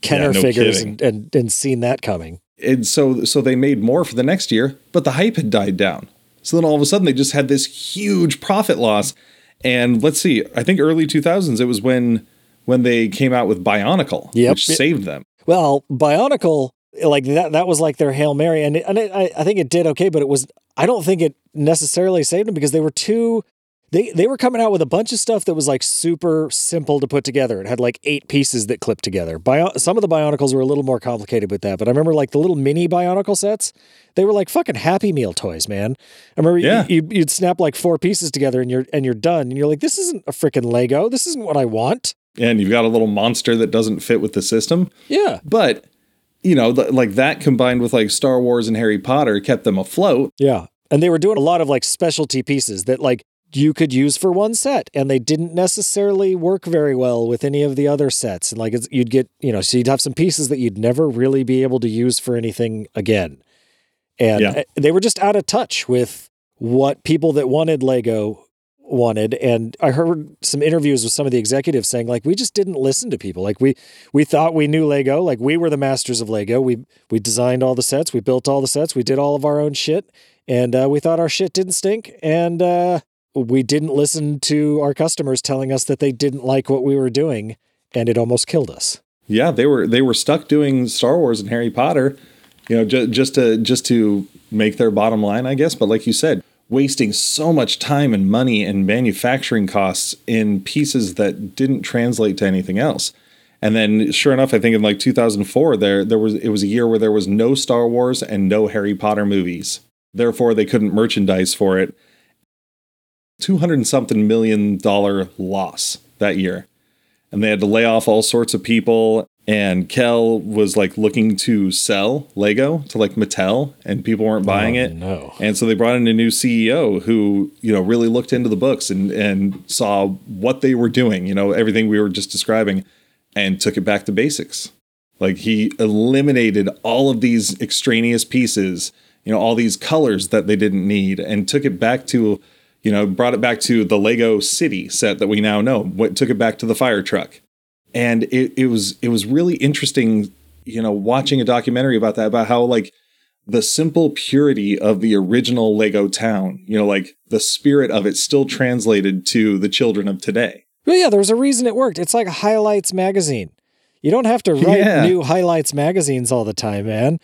Kenner no figures and, and and seen that coming. and so so they made more for the next year, but the hype had died down. So then all of a sudden they just had this huge profit loss. And let's see, I think early 2000s it was when when they came out with Bionicle, Yep. which saved them. Well, Bionicle, like that, that was like their hail mary, and it, and it, I, I think it did okay, but it was. I don't think it necessarily saved them because they were too. They they were coming out with a bunch of stuff that was like super simple to put together. It had like eight pieces that clipped together. Bio, some of the Bionicles were a little more complicated with that, but I remember like the little mini Bionicle sets. They were like fucking Happy Meal toys, man. I remember Yeah. you, you'd snap like four pieces together and you're and you're done, and you're like, this isn't a freaking Lego. This isn't what I want. And you've got a little monster that doesn't fit with the system. Yeah, But, you know, th- like that combined with like Star Wars and Harry Potter kept them afloat. Yeah. And they were doing a lot of like specialty pieces that like you could use for one set and they didn't necessarily work very well with any of the other sets. And like it's, you'd get, you know, so you'd have some pieces that you'd never really be able to use for anything again. And Yeah. uh, they were just out of touch with what people that wanted Lego wanted and I heard some interviews with some of the executives saying like we just didn't listen to people. Like we we thought we knew Lego. Like we were the masters of Lego. We we designed all the sets. We built all the sets. We did all of our own shit. And uh, we thought our shit didn't stink. And uh, we didn't listen to our customers telling us that they didn't like what we were doing. And it almost killed us. Yeah, they were they were stuck doing Star Wars and Harry Potter, you know, just, just to just to make their bottom line, I guess. But like you said, wasting so much time and money and manufacturing costs in pieces that didn't translate to anything else. And then, sure enough, I think in like 2004, there there was it was a year where there was no Star Wars and no Harry Potter movies. Therefore, they couldn't merchandise for it. Two hundred and something million dollar loss that year and they had to lay off all sorts of people. And Kjeld was like looking to sell Lego to like Mattel, and people weren't buying Oh, it. no. And so they brought in a new CEO who, you know, really looked into the books and and saw what they were doing, you know, everything we were just describing, and took it back to basics. Like he eliminated all of these extraneous pieces, you know, all these colors that they didn't need, and took it back to, you know, brought it back to the Lego City set that we now know. What took it back to the fire truck, and it it was it was really interesting, you know, watching a documentary about that about how like the simple purity of the original Lego town, you know, like the spirit of it still translated to the children of today. Well, yeah, there was a reason it worked. It's like Highlights magazine. You don't have to write Yeah. new Highlights magazines all the time, man,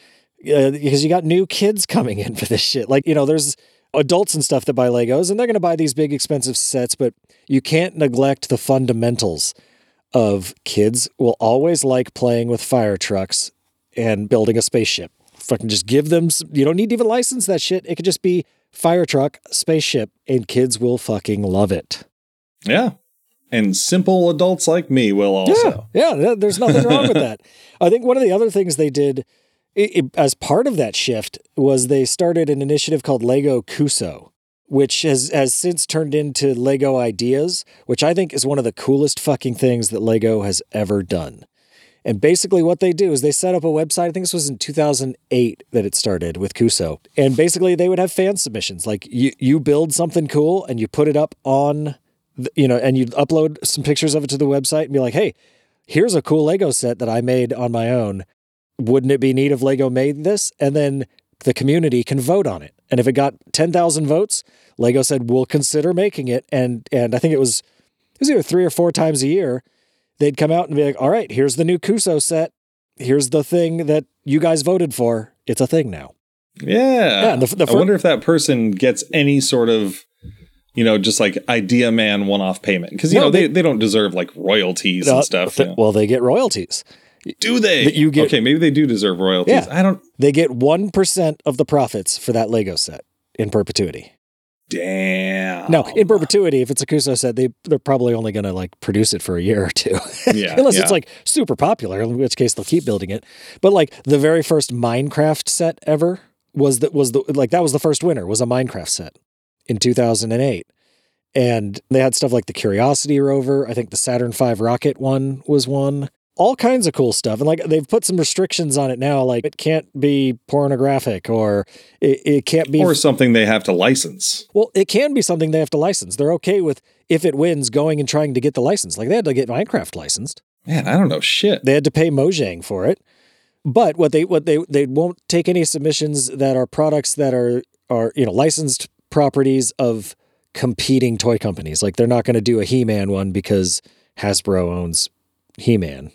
uh, because you got new kids coming in for this shit. Like, you know, there's adults and stuff that buy Legos, and they're going to buy these big, expensive sets, but you can't neglect the fundamentals of kids will always like playing with fire trucks and building a spaceship. Fucking just give them, s- you don't need to even license that shit. It could just be fire truck, spaceship, and kids will fucking love it. Yeah. And simple adults like me will also. Yeah, yeah, there's nothing wrong with that. I think one of the other things they did i i as part of that shift was they started an initiative called Lego Cuusoo, which has has since turned into Lego Ideas, which I think is one of the coolest fucking things that Lego has ever done. And basically, what they do is they set up a website. I think this was in 2008 that it started with Cuusoo. And basically, they would have fan submissions. Like you, you build something cool and you put it up on, the, you know, and you upload some pictures of it to the website and be like, hey, here's a cool Lego set that I made on my own. Wouldn't it be neat if Lego made this? And then the community can vote on it. And if it got 10,000 votes, Lego said, we'll consider making it. And, and I think it was, it was either three or four times a year they'd come out and be like, all right, here's the new Cuusoo set. Here's the thing that you guys voted for. It's a thing now. Yeah. Yeah, the- the I wonder if that person gets any sort of, you know, just like idea man one off payment. Because, you No, know, they, they- don't deserve like royalties and stuff. th- you know. Well, they get royalties. Do they? that you get- okay, maybe they do deserve royalties. Yeah. I don't. They get 1% of the profits for that Lego set in perpetuity. Damn. No, in perpetuity, if it's a Cuusoo set, they, they're probably only going to like produce it for a year or two. Yeah. Unless yeah. it's like super popular, in which case they'll keep building it. But like the very first Minecraft set ever was that was the like that was the first winner was a Minecraft set in 2008. And they had stuff like the Curiosity rover, I think the Saturn V rocket one was one. All kinds of cool stuff. And like they've put some restrictions on it now like it can't be pornographic or it, it can't be or something they have to license. well, it can be something they have to license. They're okay with if it wins going and trying to get the license. Like they had to get Minecraft licensed. Man, I don't know shit. They had to pay Mojang for it. But what they what they they won't take any submissions that are products that are are you know licensed properties of competing toy companies. Like they're not going to do a He-Man one because Hasbro owns He-Man.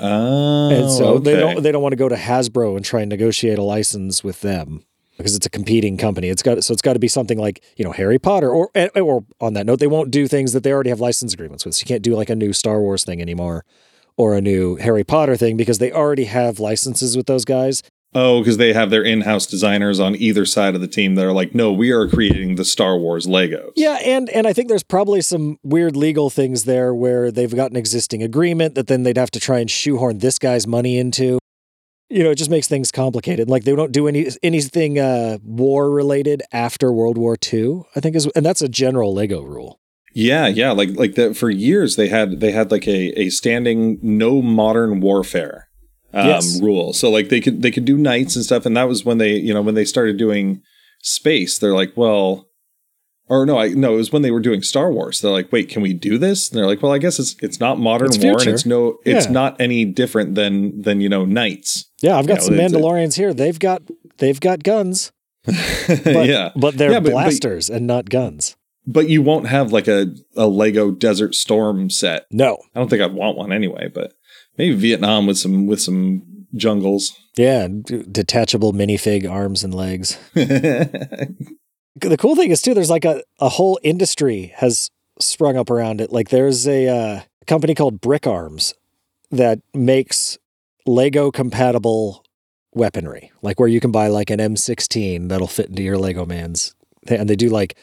Oh, and so they don't they don't want to go to Hasbro and try and negotiate a license with them because it's a competing company. It's got so it's got to be something like you know Harry Potter or or on that note they won't do things that they already have license agreements with. So you can't do like a new Star Wars thing anymore or a new Harry Potter thing because they already have licenses with those guys. Oh, because they have their in-house designers on either side of the team that are like, no, we are creating the Star Wars Legos. Yeah, and and I think there's probably some weird legal things there where they've got an existing agreement that then they'd have to try and shoehorn this guy's money into. You know, it just makes things complicated. Like they don't do any anything uh, war related after World War II. I think is, and that's a general Lego rule. Yeah, yeah, like like that for years they had they had like a a standing no modern warfare um, Yes. rule. So like they could they could do knights and stuff, and that was when they you know when they started doing space. They're like, well, or no, I no, it was when they were doing Star Wars. They're like, wait, can we do this? And they're like, well, I guess it's it's not modern It's war, and it's no, it's Yeah. not any different than than you know knights. Yeah, I've got You know, some Mandalorians here. They've got they've got guns, but, yeah, but they're Yeah, but- but- blasters and not guns. but you won't have like a a Lego Desert Storm set. No, I don't think I'd want one anyway, but maybe Vietnam with some with some jungles. yeah, d- detachable minifig arms and legs. the cool thing is too there's like a, a whole industry has sprung up around it like there's a uh, company called BrickArms that makes lego compatible weaponry like where you can buy like an m16 that'll fit into your lego man's and they do like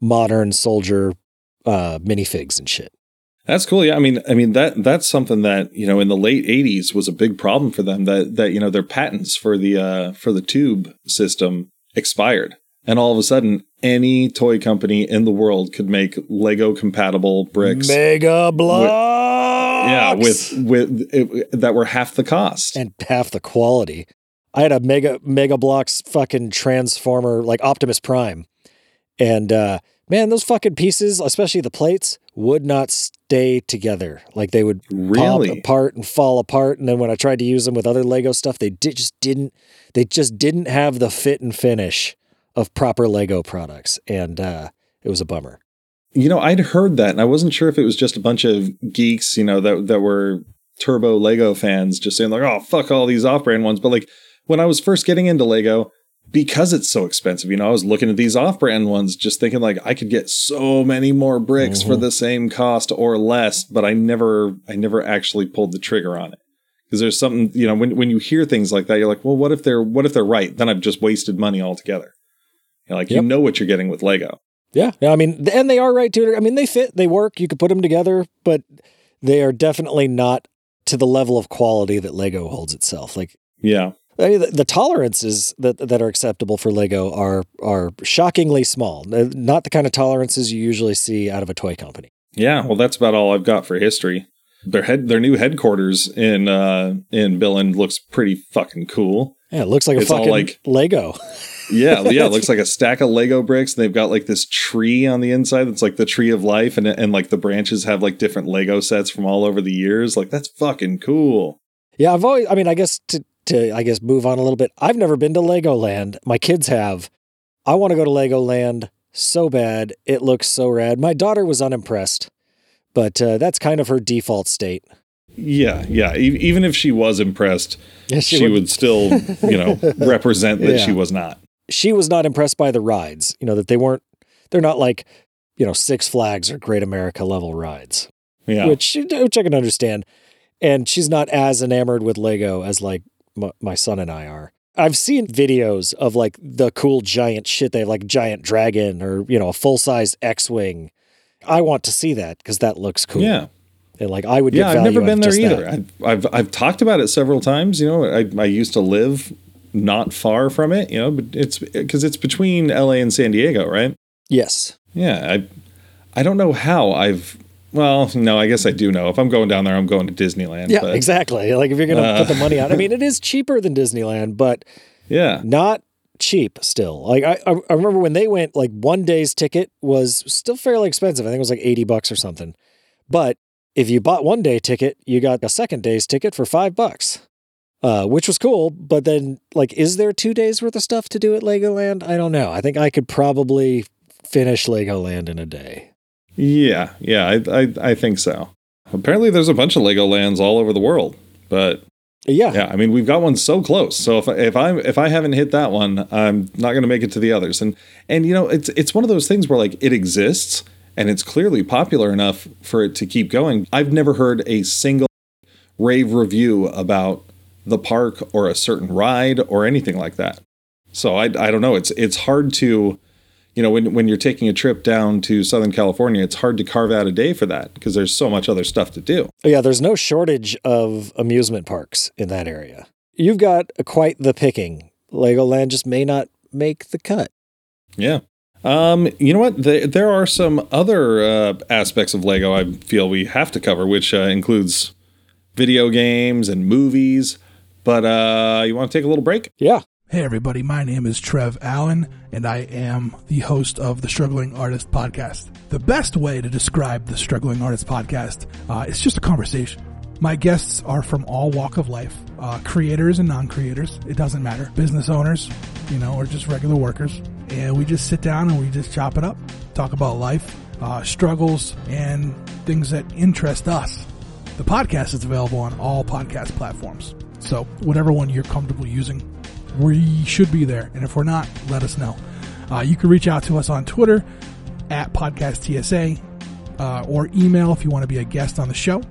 modern soldier uh minifigs and shit That's cool. Yeah, I mean, I mean that that's something that you know in the late '80s was a big problem for them. That that you know their patents for the uh, for the tube system expired, and all of a sudden, any toy company in the world could make Lego compatible bricks. Mega Bloks yeah, with with it, that were half the cost. and half the quality. I had a mega Mega Bloks fucking transformer like Optimus Prime. And uh man, those fucking pieces, especially the plates, would not stay together. Like they would pop apart and fall apart. And then when I tried to use them with other Lego stuff, they did, just didn't they just didn't have the fit and finish of proper Lego products. And uh it was a bummer. You know, I'd heard that, and I wasn't sure if it was just a bunch of geeks, you know, that that were turbo Lego fans, just saying like, "Oh, fuck all these off-brand ones." But like when I was first getting into Lego, because it's so expensive, you know, I was looking at these off-brand ones, just thinking like I could get so many more bricks for Mhm. the same cost or less. But I never, I never actually pulled the trigger on it because there's something, you know, when when you hear things like that, you're like, well, what if they're what if they're right? Then I've just wasted money altogether. You're like, you know what you're getting with Lego. Yeah. No, I mean, and they are right too. I mean, they fit, they work, you could put them together, but they are definitely not to the level of quality that Lego holds itself. Like, Yeah. I mean, the, the tolerances that that are acceptable for Lego are are shockingly small. Not the kind of tolerances you usually see out of a toy company. Yeah, well, that's about all I've got for history. Their head, their new headquarters in uh, in Billund looks pretty fucking cool. Yeah, it looks like a It's all fucking like- Lego. Yeah, yeah, it looks like a stack of Lego bricks. And they've got like this tree on the inside that's like the tree of life, and and like the branches have like different Lego sets from all over the years. Like that's fucking cool. Yeah, I've always. I mean, I guess to to I guess move on a little bit. I've never been to Legoland. My kids have. I want to go to Legoland so bad. It looks so rad. My daughter was unimpressed, but uh, that's kind of her default state. Yeah, yeah. E- even if she was impressed, Yeah, she, would, still, you know, represent that she was not. She was not impressed by the rides. You know that they weren't. They're not like, you know, Six Flags or Great America level rides. Yeah, which which I can understand. And she's not as enamored with Lego as like my, my son and I are. I've seen videos of like the cool giant shit. They have like giant dragon or you know a full size X wing. I want to see that because that looks cool. yeah. and like I would. Yeah, I've never been there either. I've, I've I've talked about it several times. You know, I I used to live not far from it. You know, but it's because it's between L.A. and San Diego, right? Yes. Yeah, I I don't know how I've. Well, no, I guess I do know. If I'm going down there, I'm going to Disneyland. Yeah. but, exactly. Like if you're gonna Uh, put the money out, I mean, it is cheaper than Disneyland, but Yeah, not cheap still. Like I, I I remember when they went, like one day's ticket was still fairly expensive. I think it was like 80 bucks or something. But if you bought one day ticket, you got a second day's ticket for five bucks. Uh, which was cool, but then like, is there two days worth of stuff to do at Legoland? I don't know. I think I could probably finish Legoland in a day. Yeah, yeah. I I, I think so. apparently there's a bunch of Lego lands all over the world. But Yeah. yeah, I mean we've got one so close. So if I, if I if I haven't hit that one, I'm not going to make it to the others. And and you know it's it's one of those things where like it exists and it's clearly popular enough for it to keep going. I've never heard a single rave review about the park or a certain ride or anything like that. So I I don't know. It's it's hard to you know when when you're taking a trip down to Southern California, it's hard to carve out a day for that because there's so much other stuff to do. Yeah, there's no shortage of amusement parks in that area. You've got quite the picking. Legoland just may not make the cut. Yeah. Um, you know what? There, there are some other uh, aspects of Lego I feel we have to cover, which uh, includes video games and movies. But uh, you want to take a little break? Yeah. Hey, everybody, my name is Trev Allen, and I am the host of the Struggling Artist Podcast. The best way to describe the Struggling Artist Podcast uh, is just a conversation. My guests are from all walk of life, uh, creators and non-creators. It doesn't matter. Business owners, you know, or just regular workers. And we just sit down and we just chop it up, talk about life, uh, struggles, and things that interest us. The podcast is available on all podcast platforms. So whatever one you're comfortable using, we should be there. And if we're not, let us know. Uh, you can reach out to us on Twitter at Podcast TSA uh, or email if you want to be a guest on the show,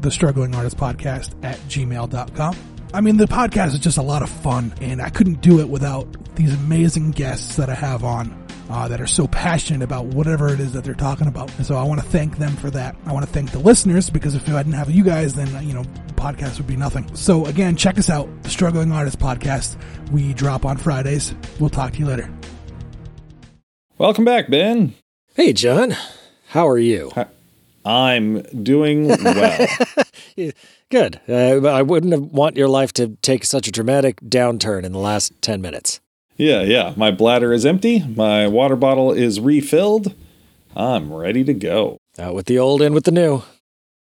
the Struggling Artist Podcast at gmail.com. I mean, the podcast is just a lot of fun, and I couldn't do it without these amazing guests that I have on. Uh, that are so passionate about whatever it is that they're talking about. And so I want to thank them for that. I want to thank the listeners because if I didn't have you guys, then, you know, the podcast would be nothing. So again, check us out, the Struggling Artist Podcast. We drop on Fridays. We'll talk to you later. Welcome back, Ben. Hey, John. How are you? I'm doing well. Good. Uh, I wouldn't have want your life to take such a dramatic downturn in the last 10 minutes. Yeah, yeah. My bladder is empty. My water bottle is refilled. I'm ready to go. Out with the old, in with the new.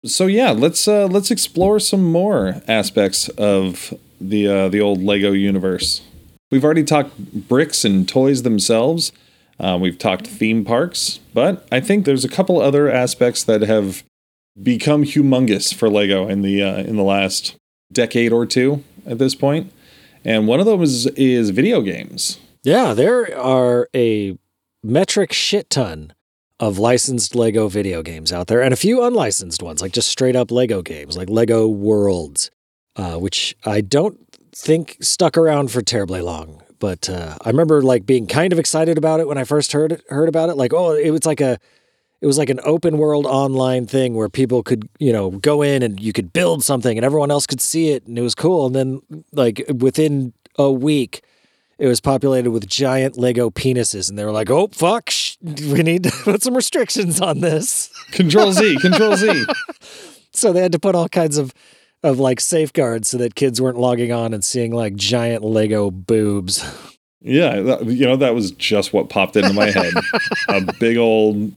So yeah, let's uh, let's explore some more aspects of the uh, the old Lego universe. We've already talked bricks and toys themselves. Uh, we've talked theme parks, but I think there's a couple other aspects that have become humongous for Lego in the uh, in the last decade or two at this point. And one of those is video games. Yeah, there are a metric shit ton of licensed Lego video games out there and a few unlicensed ones, like just straight up Lego games, like Lego Worlds, uh, which I don't think stuck around for terribly long. But uh, I remember like being kind of excited about it when I first heard heard about it. Like, oh, it was like a it was like an open world online thing where people could, you know, go in and you could build something and everyone else could see it and it was cool. And then like within a week, it was populated with giant Lego penises, and they were like, "Oh fuck, sh- we need to put some restrictions on this." Control Z, Control Z. So they had to put all kinds of of like safeguards so that kids weren't logging on and seeing like giant Lego boobs. Yeah, that- you know that was just what popped into my head. a big old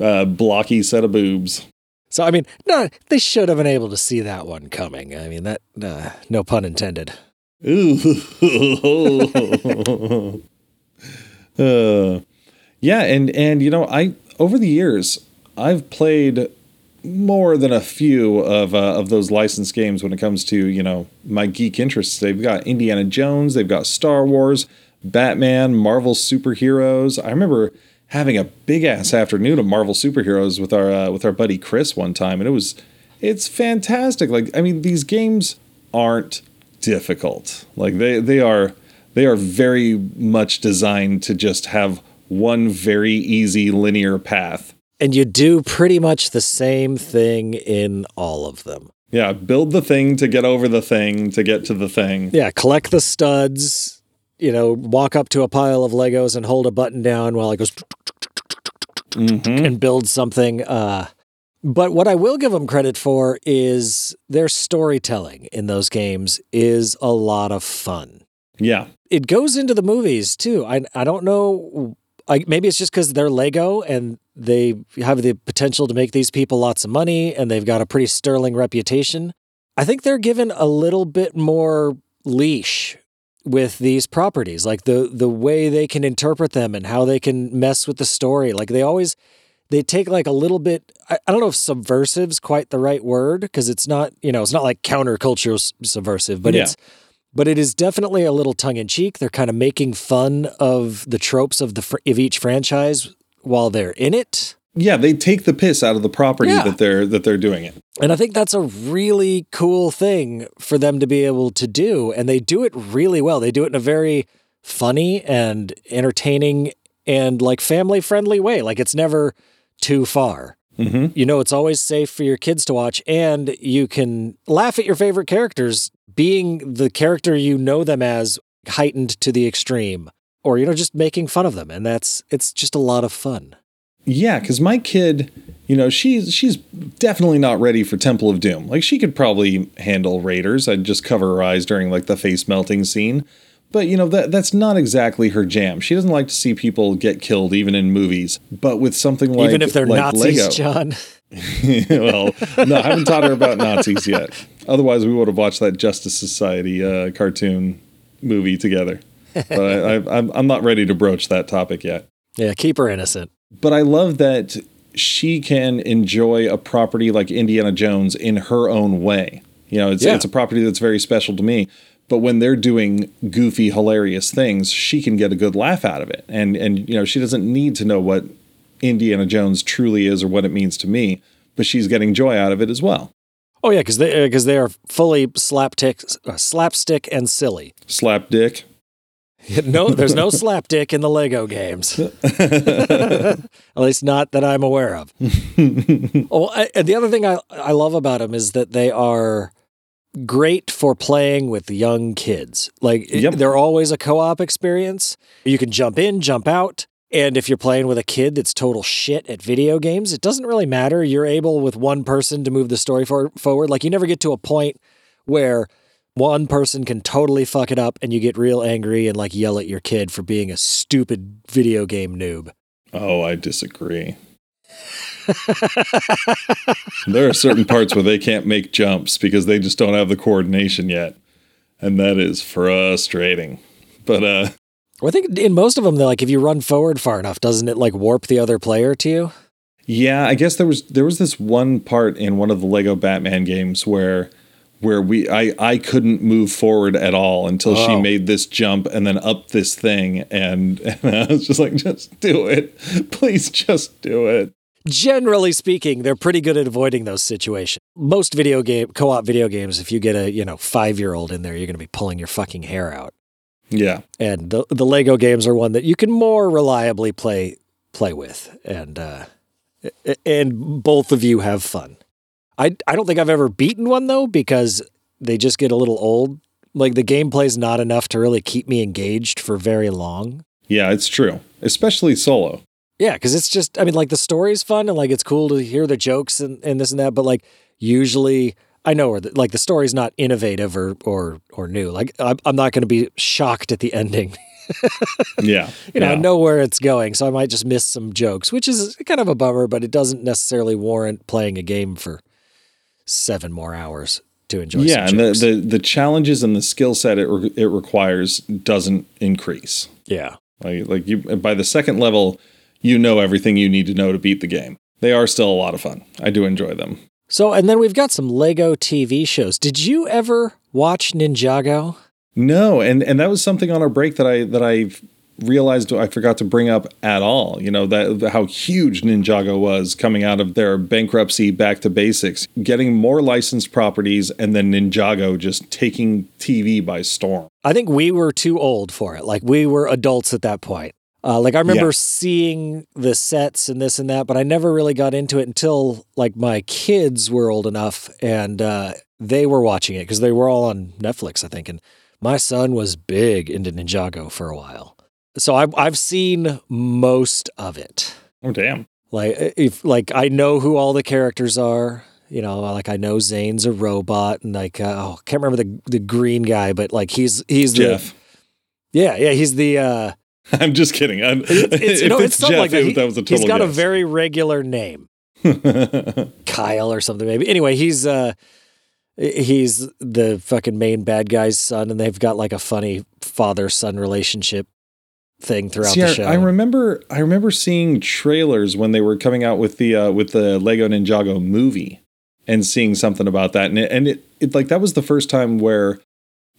uh, blocky set of boobs. So I mean, no, they should have been able to see that one coming. I mean, that uh, no pun intended. Ooh. uh, yeah, and and you know, I over the years I've played more than a few of uh, of those licensed games when it comes to you know my geek interests. They've got Indiana Jones, they've got Star Wars, Batman, Marvel superheroes. I remember having a big ass afternoon of Marvel superheroes with our uh, with our buddy Chris one time, and it was it's fantastic. Like I mean, these games aren't difficult. Like they they are they are very much designed to just have one very easy linear path. And you do pretty much the same thing in all of them. Yeah, build the thing to get over the thing to get to the thing. Yeah, collect the studs, you know, walk up to a pile of Legos and hold a button down while it goes Mhm. and build something. Uh, but what I will give them credit for is their storytelling in those games is a lot of fun. Yeah. It goes into the movies too. I I don't know. I, maybe it's just because they're Lego and they have the potential to make these people lots of money and they've got a pretty sterling reputation. I think they're given a little bit more leash with these properties, like the the way they can interpret them and how they can mess with the story. Like they always they take like a little bit I, I don't know if subversive's quite the right word because it's not, you know, it's not like countercultural s- subversive, but Yeah. it's but it is definitely a little tongue in cheek. They're kind of making fun of the tropes of the of each franchise while they're in it. Yeah, they take the piss out of the property Yeah. that they're that they're doing it. And I think that's a really cool thing for them to be able to do. And they do it really well. They do it in a very funny and entertaining and like family friendly way. Like it's never too far. hmm You know, it's always safe for your kids to watch, and you can laugh at your favorite characters being the character you know them as heightened to the extreme, or, you know, just making fun of them. And that's, it's just a lot of fun. Yeah, because my kid, you know, she's she's definitely not ready for Temple of Doom. Like she could probably handle Raiders. I'd just cover her eyes during like the face melting scene. But you know that that's not exactly her jam. She doesn't like to see people get killed, even in movies. But with something like Even if they're like Nazis, Lego, John. well, no, I haven't taught her about Nazis yet. Otherwise, we would have watched that Justice Society uh, cartoon movie together. But I, I, I'm I'm not ready to broach that topic yet. Yeah, keep her innocent. But I love that she can enjoy a property like Indiana Jones in her own way. You know, it's Yeah. it's a property that's very special to me. But when they're doing goofy, hilarious things, she can get a good laugh out of it. And and you know, she doesn't need to know what Indiana Jones truly is or what it means to me, but she's getting joy out of it as well. Oh, yeah, because they, because they are fully slapstick, uh, slapstick and silly. Slap dick. no, there's no slapdick in the Lego games. At least not that I'm aware of. oh, I, and the other thing I, I love about them is that they are great for playing with young kids. Like Yep. they're always a co-op experience. You can jump in, jump out. And if you're playing with a kid that's total shit at video games, it doesn't really matter. You're able with one person to move the story for, forward. Like you never get to a point where one person can totally fuck it up and you get real angry and like yell at your kid for being a stupid video game noob. Oh, I disagree. there are certain parts where they can't make jumps because they just don't have the coordination yet. And that is frustrating. But uh Well, I think in most of them, they're like if you run forward far enough, doesn't it like warp the other player to you? yeah, I guess there was there was this one part in one of the Lego Batman games where where we I I couldn't move forward at all until she Oh. made this jump and then up this thing and, and I was just like just do it. Please just do it. Generally speaking, they're pretty good at avoiding those situations. Most video game co-op video games, if you get a you know five year old in there, you're going to be pulling your fucking hair out. Yeah. And the the Lego games are one that you can more reliably play play with, and uh, and both of you have fun. I I don't think I've ever beaten one though because they just get a little old. Like the gameplay's not enough to really keep me engaged for very long. Yeah, it's true. Especially solo. Yeah, because it's just, I mean, like the story's fun and like it's cool to hear the jokes and, and this and that, but like usually I know where the, like the story's not innovative or or or new. Like I'm, I'm not going to be shocked at the ending. Yeah. you know, I know where it's going, so I might just miss some jokes, which is kind of a bummer, but it doesn't necessarily warrant playing a game for seven more hours to enjoy. yeah, and the, the the challenges and the skill set it re- it requires doesn't increase. yeah. Like like you by the second level, you know everything you need to know to beat the game. They are still a lot of fun. I do enjoy them. So, and then we've got some Lego TV shows. Did you ever watch Ninjago? No, and and that was something on our break that I that I realized I forgot to bring up at all. You know that how huge Ninjago was coming out of their bankruptcy back to basics, getting more licensed properties, and then Ninjago just taking TV by storm. I think we were too old for it. Like we were adults at that point. Uh, like I remember Yeah. seeing the sets and this and that, but I never really got into it until like my kids were old enough and uh, they were watching it because they were all on Netflix, I think. And my son was big into Ninjago for a while, so I've I've seen most of it. Oh damn! Like if like I know who all the characters are. You know, like I know Zane's a robot, and like uh, oh, I can't remember the the green guy, but like he's he's the Jeff. yeah, yeah, he's the. uh I'm just kidding. I'm, It's, if no, it's, it's Jeff, like that. He- that was a total he's got a very regular name, Kyle or something maybe. Anyway, he's uh he's the fucking main bad guy's son, and they've got like a funny father son relationship. Thing throughout See, the I, show. I remember I remember seeing trailers when they were coming out with the uh, with the Lego Ninjago movie and seeing something about that, and it, and it, it like that was the first time where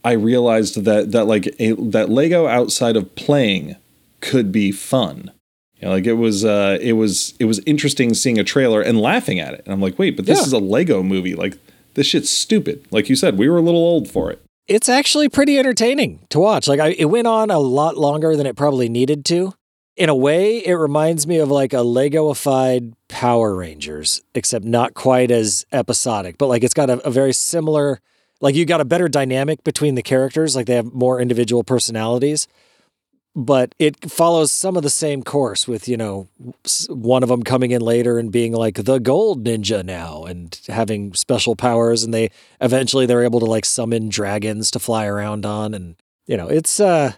I realized that that like a, that Lego outside of playing could be fun. You know, like it was uh, it was it was interesting seeing a trailer and laughing at it, and I'm like, wait, but this Yeah. is a Lego movie. Like this shit's stupid. Like you said, we were a little old for it. It's actually pretty entertaining to watch. Like I, it went on a lot longer than it probably needed to. In a way, it reminds me of like a Legoified Power Rangers, except not quite as episodic. But like it's got a, a very similar, like you got a better dynamic between the characters. Like they have more individual personalities. But it follows some of the same course with, you know, one of them coming in later and being like the gold ninja now and having special powers. And they eventually they're able to like summon dragons to fly around on. And, you know, it's, uh,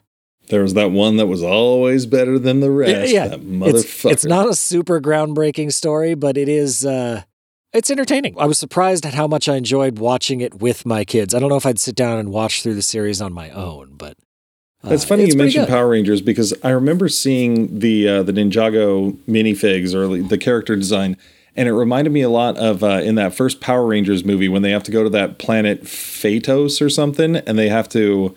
There was that one that was always better than the rest. yeah, that it's, it's not a super groundbreaking story, but it is, uh, it's entertaining. I was surprised at how much I enjoyed watching it with my kids. I don't know if I'd sit down and watch through the series on my own, but uh, It's funny it's you mentioned. Power Rangers because I remember seeing the uh, the Ninjago minifigs or the character design, and it reminded me a lot of uh, in that first Power Rangers movie when they have to go to that planet Phaedos or something, and they have to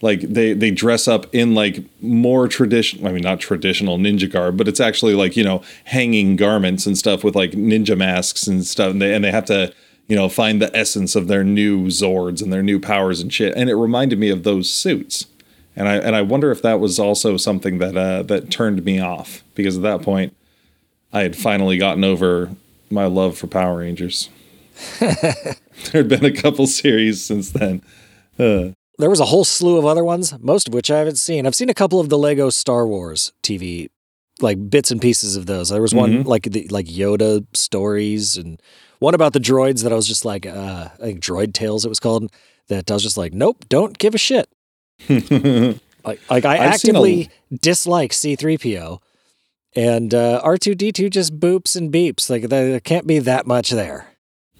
like they they dress up in like more traditional. I mean, not traditional ninja garb, but it's actually like you know hanging garments and stuff with like ninja masks and stuff, and they and they have to. You know, find the essence of their new Zords and their new powers and shit. And it reminded me of those suits and I and I wonder if that was also something that uh, that turned me off because at that point I had finally gotten over my love for Power Rangers. there had been a couple series since then. Uh, There was a whole slew of other ones, most of which I haven't seen. I've seen a couple of the Lego Star Wars TV, like bits and pieces of those. There was one Mhm. like the like Yoda stories, and one about the droids that I was just like, uh, I think Droid Tales it was called. That I was just like, nope, don't give a shit. Like, like I I've seen a- actively dislike C3PO, and uh, R2D2 just boops and beeps. Like there there can't be that much there.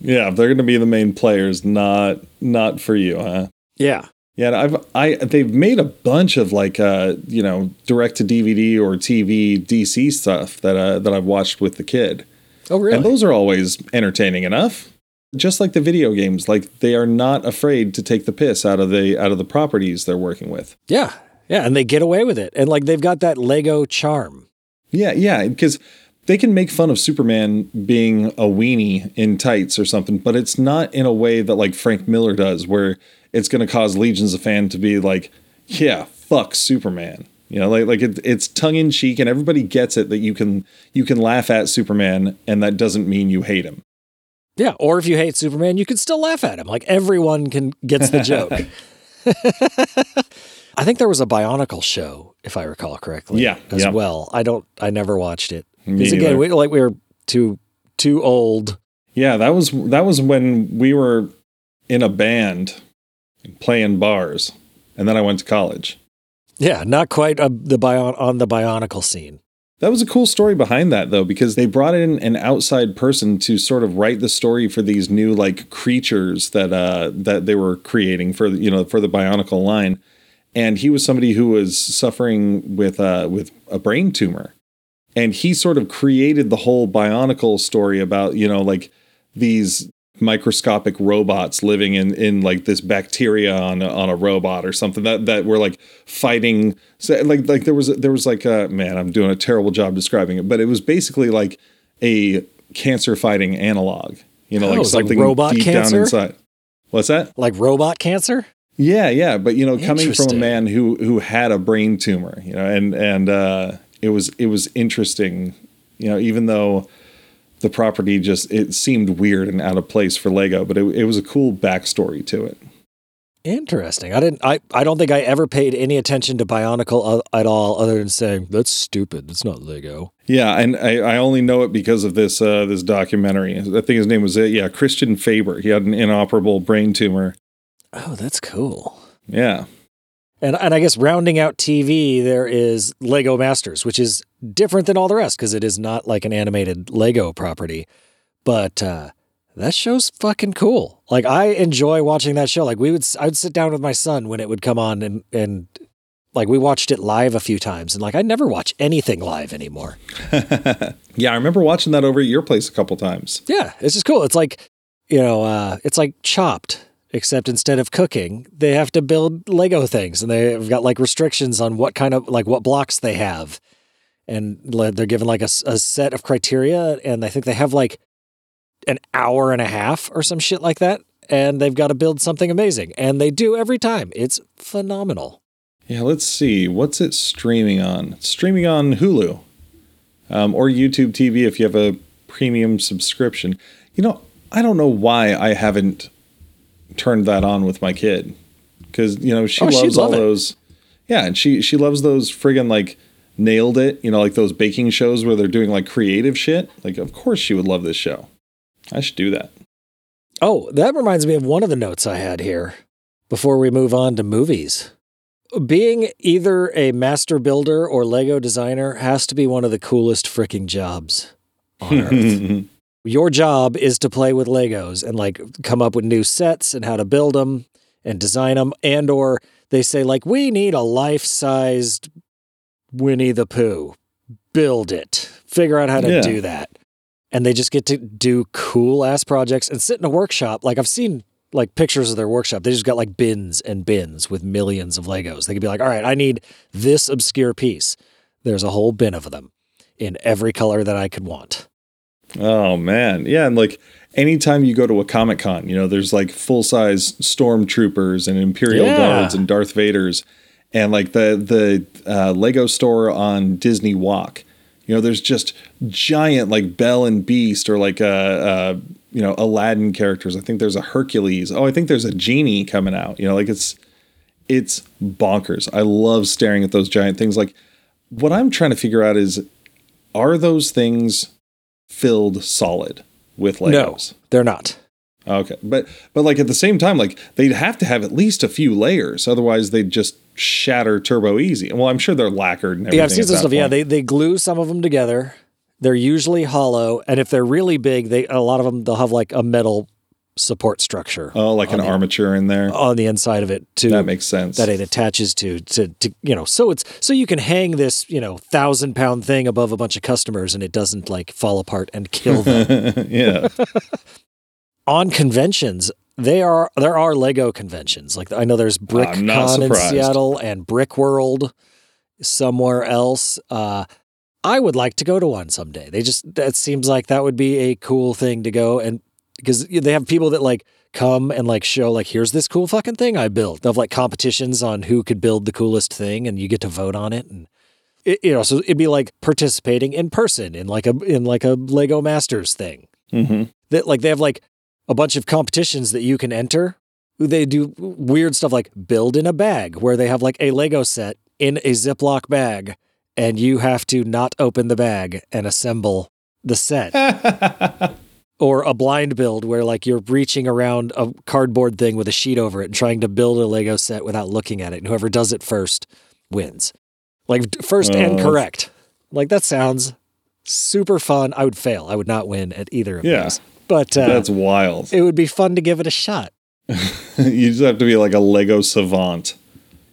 yeah, if they're going to be the main players, not not for you, huh? Yeah. Yeah, I've I they've made a bunch of like uh you know direct to DVD or TV DC stuff that uh that I've watched with the kid. Oh really? And those are always entertaining enough. Just like the video games, like they are not afraid to take the piss out of the out of the properties they're working with. yeah. Yeah, and they get away with it, and like they've got that Lego charm. Yeah, yeah, because they can make fun of Superman being a weenie in tights or something, but it's not in a way that like Frank Miller does, where it's going to cause legions of fans to be like, "Yeah, fuck Superman." You know, like like it, it's tongue in cheek, and everybody gets it that you can you can laugh at Superman, and that doesn't mean you hate him. Yeah, or if you hate Superman, you can still laugh at him. Like everyone can gets the joke. I think there was a Bionicle show, if I recall correctly. Yeah, as yeah. well. I don't. I never watched it because again, we, like we were too too old. Yeah, that was that was when we were in a band playing bars, and then I went to college. Yeah, not quite uh, the bion on the Bionicle scene. That was a cool story behind that though, because they brought in an outside person to sort of write the story for these new like creatures that uh that they were creating for you know for the Bionicle line, and he was somebody who was suffering with uh with a brain tumor, and he sort of created the whole Bionicle story about you know like these microscopic robots living in in like this bacteria on a, on a robot or something that that were like fighting so like like there was there was like a man I'm doing a terrible job describing it but it was basically like a cancer fighting analog you know Oh, like it's like something robot deep cancer? down inside what's that Like robot cancer. yeah yeah but you know coming from a man who who had a brain tumor you know and and uh it was it was interesting you know even though the property just it seemed weird and out of place for Lego, but it, it was a cool backstory to it. Interesting. I didn't. I. I don't think I ever paid any attention to Bionicle uh, at all, other than saying that's stupid. It's not Lego. Yeah, and I, I only know it because of this uh, this documentary. I think his name was uh, yeah Christian Faber. He had an inoperable brain tumor. Oh, that's cool. Yeah, And and I guess rounding out TV, there is Lego Masters, which is different than all the rest because it is not like an animated Lego property. But uh, that show's fucking cool. Like I enjoy watching that show. Like we would, I would sit down with my son when it would come on, and and Like we watched it live a few times, and like I never watch anything live anymore. Yeah, I remember watching that over at your place a couple times. Yeah, it's just cool. It's like, you know, uh, it's like Chopped, except instead of cooking, they have to build Lego things, and they've got like restrictions on what kind of like what blocks they have, and they're given like a, a set of criteria, and I think they have like an hour and a half or some shit like that, and they've got to build something amazing, and they do every time. It's phenomenal. Yeah, let's see. What's it streaming on? Streaming on Hulu um, or YouTube TV if you have a premium subscription. You know, I don't know why I haven't turned that on with my kid because you know she Oh, loves all it. those. Yeah, and she she loves those friggin' like nailed it. You know, like those baking shows where they're doing like creative shit. Like, of course she would love this show. I should do that. Oh, that reminds me of one of the notes I had here before we move on to movies. Being either a master builder or Lego designer has to be one of the coolest freaking jobs on earth. Your job is to play with Legos and like come up with new sets and how to build them and design them and or they say like we need a life-sized Winnie the Pooh. Build it. Figure out how to Yeah. do that. And they just get to do cool ass projects and sit in a workshop. Like I've seen like pictures of their workshop. They just got like bins and bins with millions of Legos. They could be like, all right, I need this obscure piece. There's a whole bin of them in every color that I could want. Oh man, yeah, and like anytime you go to a comic con, you know, there's like full size stormtroopers and Imperial Yeah. guards and Darth Vaders, and like the the uh, Lego store on Disney Walk. You know, there's just giant like Belle and Beast or like uh, uh you know Aladdin characters. I think there's a Hercules. Oh, I think there's a genie coming out. You know, like it's it's bonkers. I love staring at those giant things. Like what I'm trying to figure out is are those things filled solid with Legos? No, they're not. Okay. But but like at the same time, like they'd have to have at least a few layers, otherwise they'd just shatter turbo easy. Well, I'm sure they're lacquered and everything. Yeah, I've seen some stuff. Yeah, they, they glue some of them together. They're usually hollow, and if they're really big, they a lot of them they'll have like a metal support structure Oh, like an the- armature in there. on the inside of it to that makes sense. that it attaches to to to you know so it's so you can hang this you know thousand pound thing above a bunch of customers and it doesn't like fall apart and kill them yeah. on conventions they are there are lego conventions like i know there's brickcon in seattle and brick world somewhere else uh i would like to go to one someday they just that seems like that would be a cool thing to go and because they have people that like come and like show like here's this cool fucking thing i built they have like competitions on who could build the coolest thing and you get to vote on it and it, you know so it'd be like participating in person in like a in like a lego masters thing hmm that like they have like a bunch of competitions that you can enter. They do weird stuff like build in a bag, where they have like a Lego set in a Ziploc bag, and you have to not open the bag and assemble the set. or a blind build, where like you're reaching around a cardboard thing with a sheet over it and trying to build a Lego set without looking at it, and whoever does it first wins. Like first and Oh. correct. Like that sounds super fun. I would fail. I would not win at either of Yeah. these. But uh, That's wild. it would be fun to give it a shot. you just have to be like a Lego savant.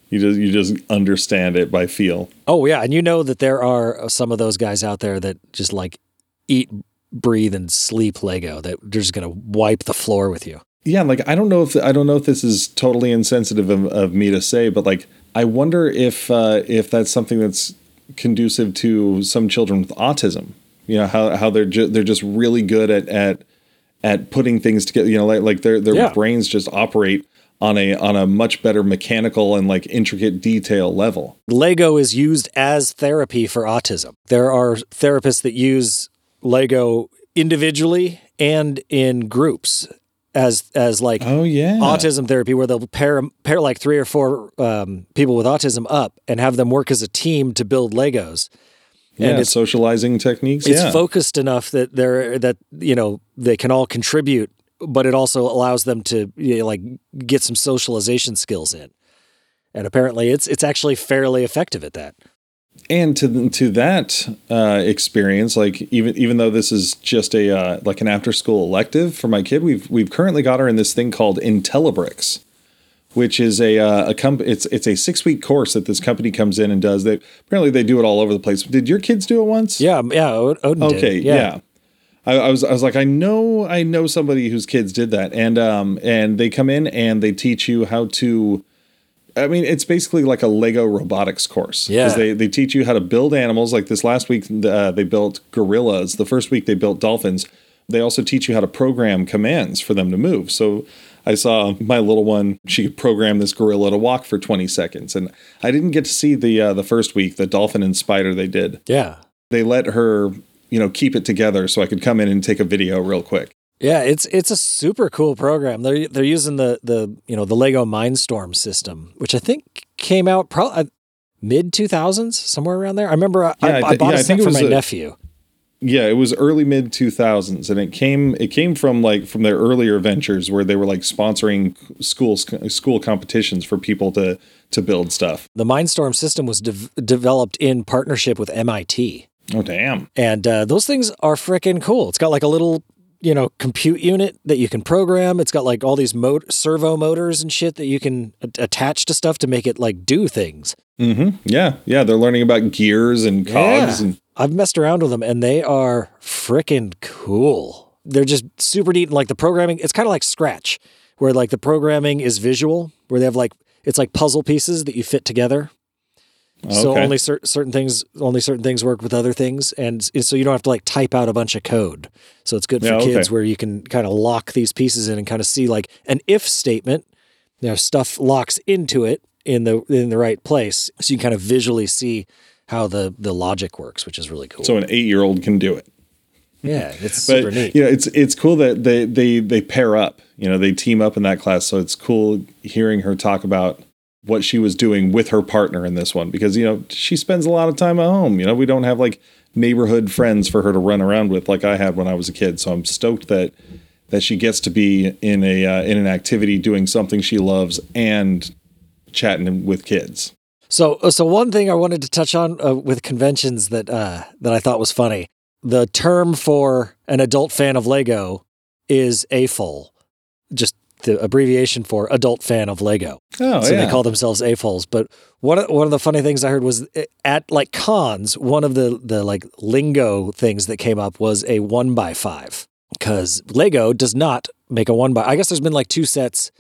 You just you just understand it by feel. Oh yeah, and you know that there are some of those guys out there that just like eat, breathe, and sleep Lego. That they're just gonna wipe the floor with you. Yeah, like I don't know if I don't know if this is totally insensitive of, of me to say, but like I wonder if uh, if that's something that's conducive to some children with autism. You know how how they're ju- they're just really good at at at putting things together. You know, like like their their Yeah. brains just operate on a on a much better mechanical and like intricate detail level. Lego is used as therapy for autism. There are therapists that use Lego individually and in groups as as like Oh yeah, autism therapy where they'll pair pair like three or four um, people with autism up and have them work as a team to build Legos. yeah, it's- socializing techniques. It's yeah, focused enough that they're that you know they can all contribute, but it also allows them to you know, like get some socialization skills in. And apparently, it's it's actually fairly effective at that. And to to that uh, experience, like even even though this is just a uh, like an after school elective for my kid, we've we've currently got her in this thing called Intellibricks, which is a uh, a comp- it's it's a six week course that this company comes in and does. They apparently they do it all over the place. Did your kids do it once? Yeah, yeah. Odin Okay, did. yeah. I, I was I was like I know I know somebody whose kids did that, and um and they come in and they teach you how to. I mean, it's basically like a Lego robotics course. Yeah. Because they, they teach you how to build animals. Like this last week, uh, they built gorillas. The first week, they built dolphins. They also teach you how to program commands for them to move. So I saw my little one, she programmed this gorilla to walk for 20 seconds. And I didn't get to see the uh, the first week, the dolphin and spider they did. Yeah. They let her, you know, keep it together so I could come in and take a video real quick. Yeah, it's it's a super cool program. They're they're using the the you know the Lego Mindstorm system, which I think came out probably mid two thousands somewhere around there. I remember I, Yeah, I, I bought yeah, a I set think it for was my a- nephew. Yeah, it was early mid 2000s and it came it came from like from their earlier ventures where they were like sponsoring school school competitions for people to to build stuff. The Mindstorm system was dev- developed in partnership with MIT, Oh damn. and uh, those things are freaking cool. It's got like a little you know compute unit that you can program. It's got like all these mo- servo motors and shit that you can a- attach to stuff to make it like do things. Mhm. Yeah, yeah, they're learning about gears and cogs Yeah. and I've messed around with them and they are freaking cool. They're just super neat. And like the programming, it's kind of like Scratch, where like the programming is visual, where they have like, it's like puzzle pieces that you fit together. So only cer- certain things, only certain things work with other things, and so you don't have to like type out a bunch of code. So it's good for Yeah, okay. kids where you can kind of lock these pieces in and kind of see like an if statement. You know, stuff locks into it in the in the right place, so you can kind of visually see how the the logic works, which is really cool. so an 8-year-old can do it. yeah, it's But super neat. you know, it's it's cool that they they they pair up. You know, they team up in that class. So it's cool hearing her talk about what she was doing with her partner in this one because you know she spends a lot of time at home. You know, we don't have like neighborhood friends for her to run around with like I had when I was a kid. So I'm stoked that that she gets to be in a uh, in an activity doing something she loves and chatting with kids. So, uh, so one thing I wanted to touch on uh, with conventions that uh, that I thought was funny. The term for an adult fan of Lego is AFOL, just the abbreviation for adult fan of Lego. Oh so yeah. they call themselves AFOLs. But one of, one of the funny things I heard was at like cons, one of the the like lingo things that came up was a one by five because Lego does not make a one by. I guess there's been like two sets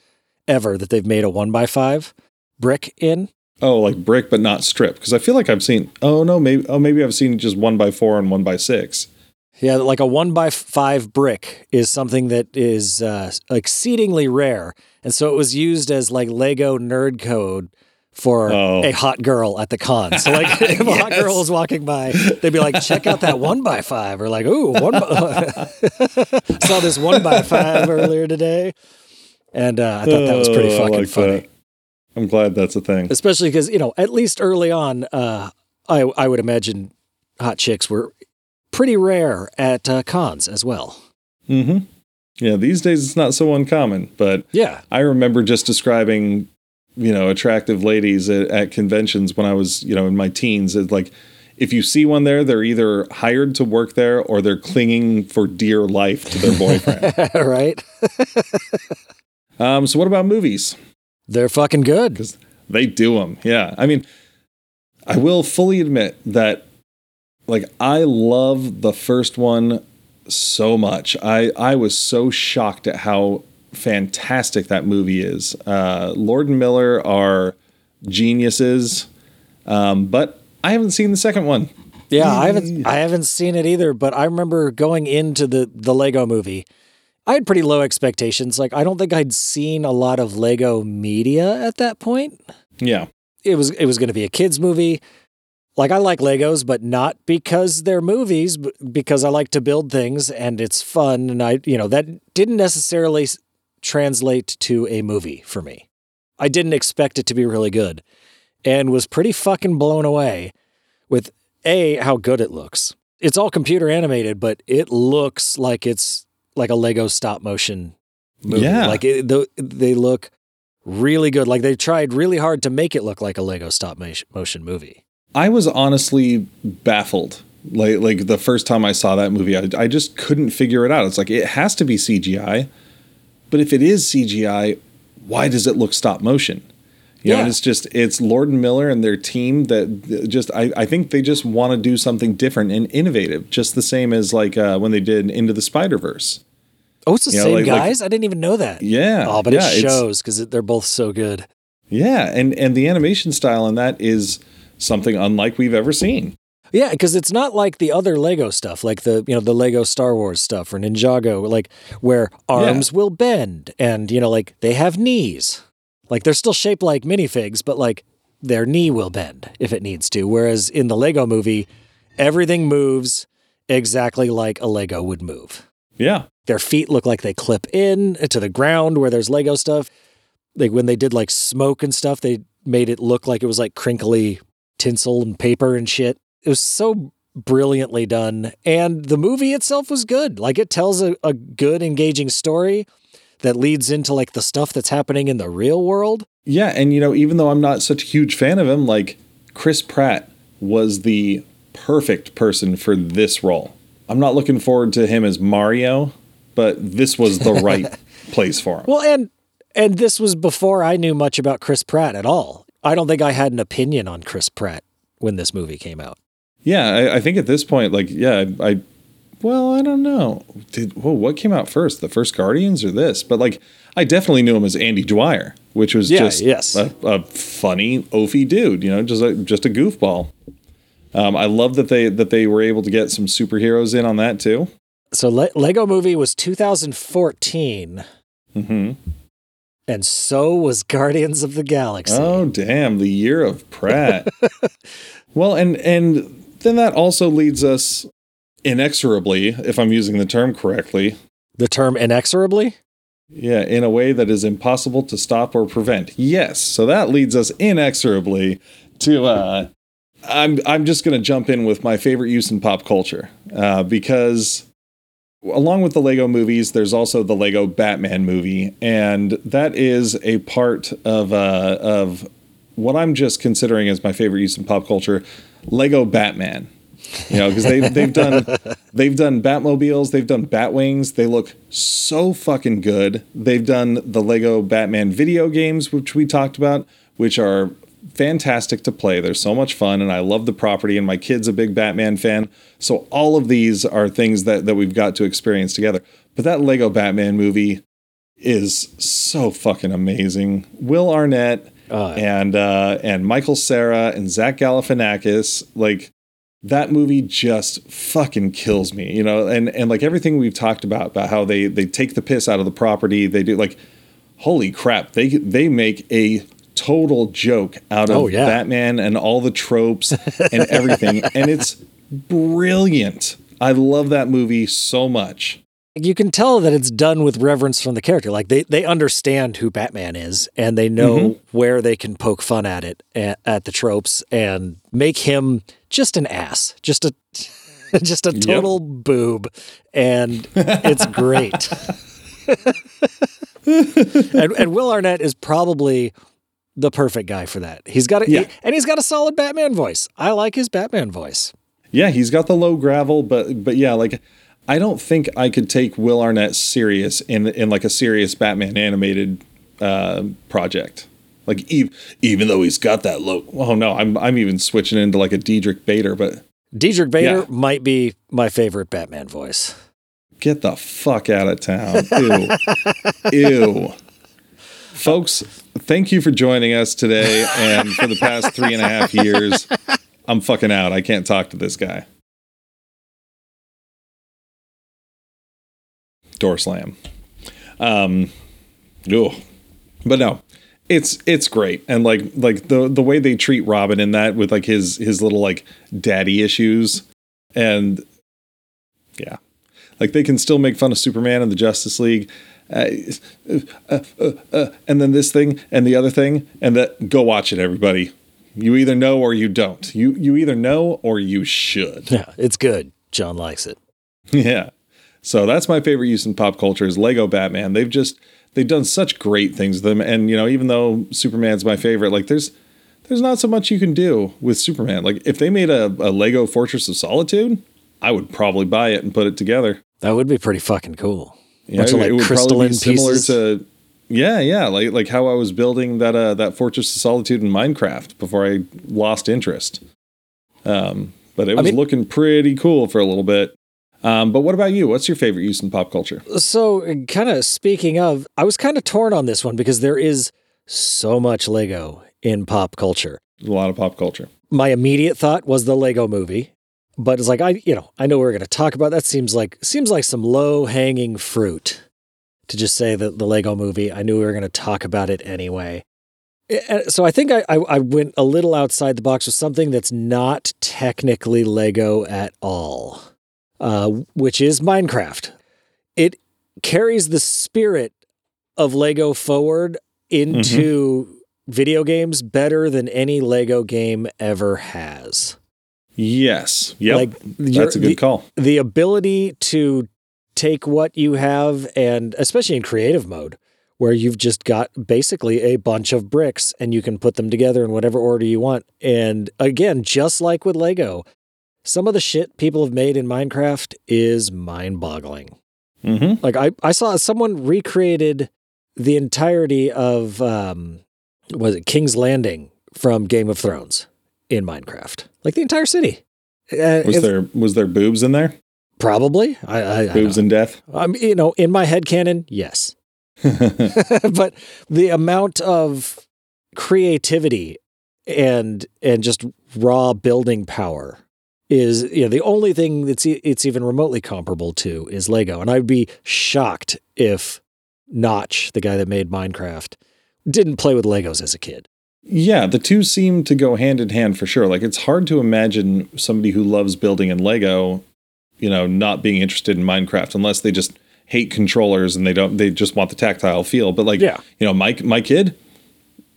ever that they've made a one by five brick in. oh, like brick but not strip because I feel like I've seen. Oh no, maybe oh maybe I've seen just one by four and one by six. Yeah, like a one by five brick is something that is uh, exceedingly rare, and so it was used as like Lego nerd code for Oh. a hot girl at the con. So like, if a hot girl was walking by, they'd be like, "Check out that one by five, or like, "Ooh, one by- saw this one by five earlier today," and uh, I thought that was pretty Oh, fucking like funny. that. I'm glad that's a thing. especially because you know at least early on uh i i would imagine hot chicks were pretty rare at uh, cons as well Mm-hmm. Yeah, these days it's not so uncommon, but yeah I remember just describing, you know, attractive ladies at, at conventions when I was, you know, in my teens. It's like, if you see one there, they're either hired to work there or they're clinging for dear life to their boyfriend. right um, so what about movies? they're fucking good Because they do them. Yeah, I mean, I will fully admit that, like, I love the first one so much. I I was so shocked at how fantastic that movie is. Uh, Lord and Miller are geniuses, um, but I haven't seen the second one. yeah i haven't i haven't seen it either but i remember going into the the lego movie i had pretty low expectations like i don't think i'd seen a lot of lego media at that point Yeah, it was it was going to be a kids movie. Like I like Legos, but not because they're movies, but because I like to build things and it's fun. And I, you know, that didn't necessarily translate to a movie for me. I didn't expect it to be really good, and was pretty fucking blown away with a how good it looks. It's all computer animated, but it looks like it's like a Lego stop motion movie. Yeah. like it, the, they look really good. Like they tried really hard to make it look like a Lego stop motion movie. I was honestly baffled. Like like the first time I saw that movie, I, I just couldn't figure it out. It's like it has to be CGI, but if it is CGI, why does it look stop motion? You know, Yeah. and it's just it's Lord and Miller and their team that just I, I think they just want to do something different and innovative, just the same as like uh, when they did Into the Spider Verse. Oh, it's the Yeah, same like- like- guys? I didn't even know that. Yeah, Oh, but yeah, it shows because they're both so good. Yeah, and and the animation style in that is something unlike we've ever seen. Yeah, because it's not like the other Lego stuff, like the you know the Lego Star Wars stuff or Ninjago, like where arms will bend and you know like they have knees, like they're still shaped like minifigs, but like their knee will bend if it needs to. Whereas in the Lego movie, everything moves exactly like a Lego would move. Yeah, Their feet look like they clip in to the ground where there's Lego stuff. Like when they did like smoke and stuff, they made it look like it was like crinkly tinsel and paper and shit. It was so brilliantly done. And the movie itself was good. Like it tells a, a good, engaging story that leads into like the stuff that's happening in the real world. yeah, and you know, even though I'm not such a huge fan of him, like Chris Pratt was the perfect person for this role. I'm not looking forward to him as Mario, but this was the right place for him. Well, and and this was before I knew much about Chris Pratt at all. I don't think I had an opinion on Chris Pratt when this movie came out. Yeah, I, I think at this point, like, yeah, I, I well, I don't know. Did whoa, what came out first, the first Guardians or this? But like, I definitely knew him as Andy Dwyer, which was Yeah, just yes. a, a funny, oafy dude, you know, just a, just a goofball. Um, I love that they that they were able to get some superheroes in on that too. So Le- Lego Movie was 2014, hmm and so was Guardians of the Galaxy. Oh, damn, the year of Pratt. well, and and then that also leads us inexorably, if I'm using the term correctly, The term inexorably? Yeah, in a way that is impossible to stop or prevent. Yes, so that leads us inexorably to. Uh, I'm I'm just going to jump in with my favorite use in pop culture uh, because along with the Lego movies, there's also the Lego Batman movie, and that is a part of uh, of what I'm just considering as my favorite use in pop culture, Lego Batman. You know, because they've they've done they've done Batmobiles, they've done Batwings. They look so fucking good. They've done the Lego Batman video games, which we talked about, which are fantastic to play. They're so much fun, and I love the property. And my kid's a big Batman fan, so all of these are things that that we've got to experience together. But that Lego Batman movie is so fucking amazing. Will Arnett Uh, and uh, and Michael Cera and Zach Galifianakis, like that movie just fucking kills me, you know. And and like everything we've talked about about how they they take the piss out of the property, they do like, holy crap, they they make a total joke out of Oh, yeah. Batman and all the tropes and everything, and it's brilliant. I love that movie so much. you can tell that it's done with reverence from the character. Like they, they understand who Batman is and they know Mm-hmm. where they can poke fun at it, at, at the tropes and make him just an ass, just a, just a total boob. And it's great. and, and Will Arnett is probably the perfect guy for that. He's got a, Yeah. and he's got a solid Batman voice. I like his Batman voice. Yeah, he's got the low gravel, but but yeah, like I don't think I could take Will Arnett serious in in like a serious Batman animated uh, project. Like even even though he's got that low, oh no, I'm I'm even switching into like a Diedrich Bader, but Diedrich Bader Yeah. might be my favorite Batman voice. get the fuck out of town. Ew, ew. Folks, thank you for joining us today, and for the past three and a half years. I'm fucking out. I can't talk to this guy. Door slam. Um, ugh. but no, it's it's great, and like like the the way they treat Robin in that with like his his little like daddy issues, and yeah, like they can still make fun of Superman and the Justice League. Uh, uh, uh, and then this thing and the other thing and that go watch it everybody. You either know or you don't. You you either know or you should. Yeah, it's good. John likes it. yeah. So that's my favorite use in pop culture is lego batman. They've just they've done such great things with them. And you know even though superman's my favorite like there's there's not so much you can do with superman. Like if they made a, a lego fortress of solitude i would probably buy it and put it together. That would be pretty fucking cool. Yeah, Bunch of like crystalline similar pieces. to Yeah, yeah, like like how I was building that uh that Fortress of Solitude in Minecraft before I lost interest. Um, but it was mean- looking pretty cool for a little bit. Um, but what about you? What's your favorite use in pop culture? So, kind of speaking of, I was kind of torn on this one because there is so much Lego in pop culture. A lot of pop culture. My immediate thought was the Lego movie, but it's like I, you know, I know we're going to talk about that. Seems like seems like some low hanging fruit to just say that the Lego movie. I knew we were going to talk about it anyway. So I think I, I, I went a little outside the box with something that's not technically Lego at all, uh, which is Minecraft. It carries the spirit of Lego forward into video games better than any Lego game ever has. Yes. Yep. Like That's a good the, call. the ability to take what you have and especially in creative mode where you've just got basically a bunch of bricks and you can put them together in whatever order you want and again just like with lego some of the shit people have made in minecraft is mind-boggling Mm-hmm. like i, I saw someone recreated the entirety of um was it king's landing from game of thrones in minecraft like the entire city Uh, Was it's- there was there boobs in there? Probably. I, I, I Boobs don't- and death. I'm, you know, in my head canon, yes. but the amount of creativity and and just raw building power is you know the only thing that's it's even remotely comparable to is Lego, and I'd be shocked if Notch, the guy that made Minecraft, didn't play with Legos as a kid. Yeah, the two seem to go hand in hand for sure. Like it's hard to imagine somebody who loves building in Lego, you know, not being interested in Minecraft unless they just hate controllers and they don't they just want the tactile feel. But like Yeah. you know, my my kid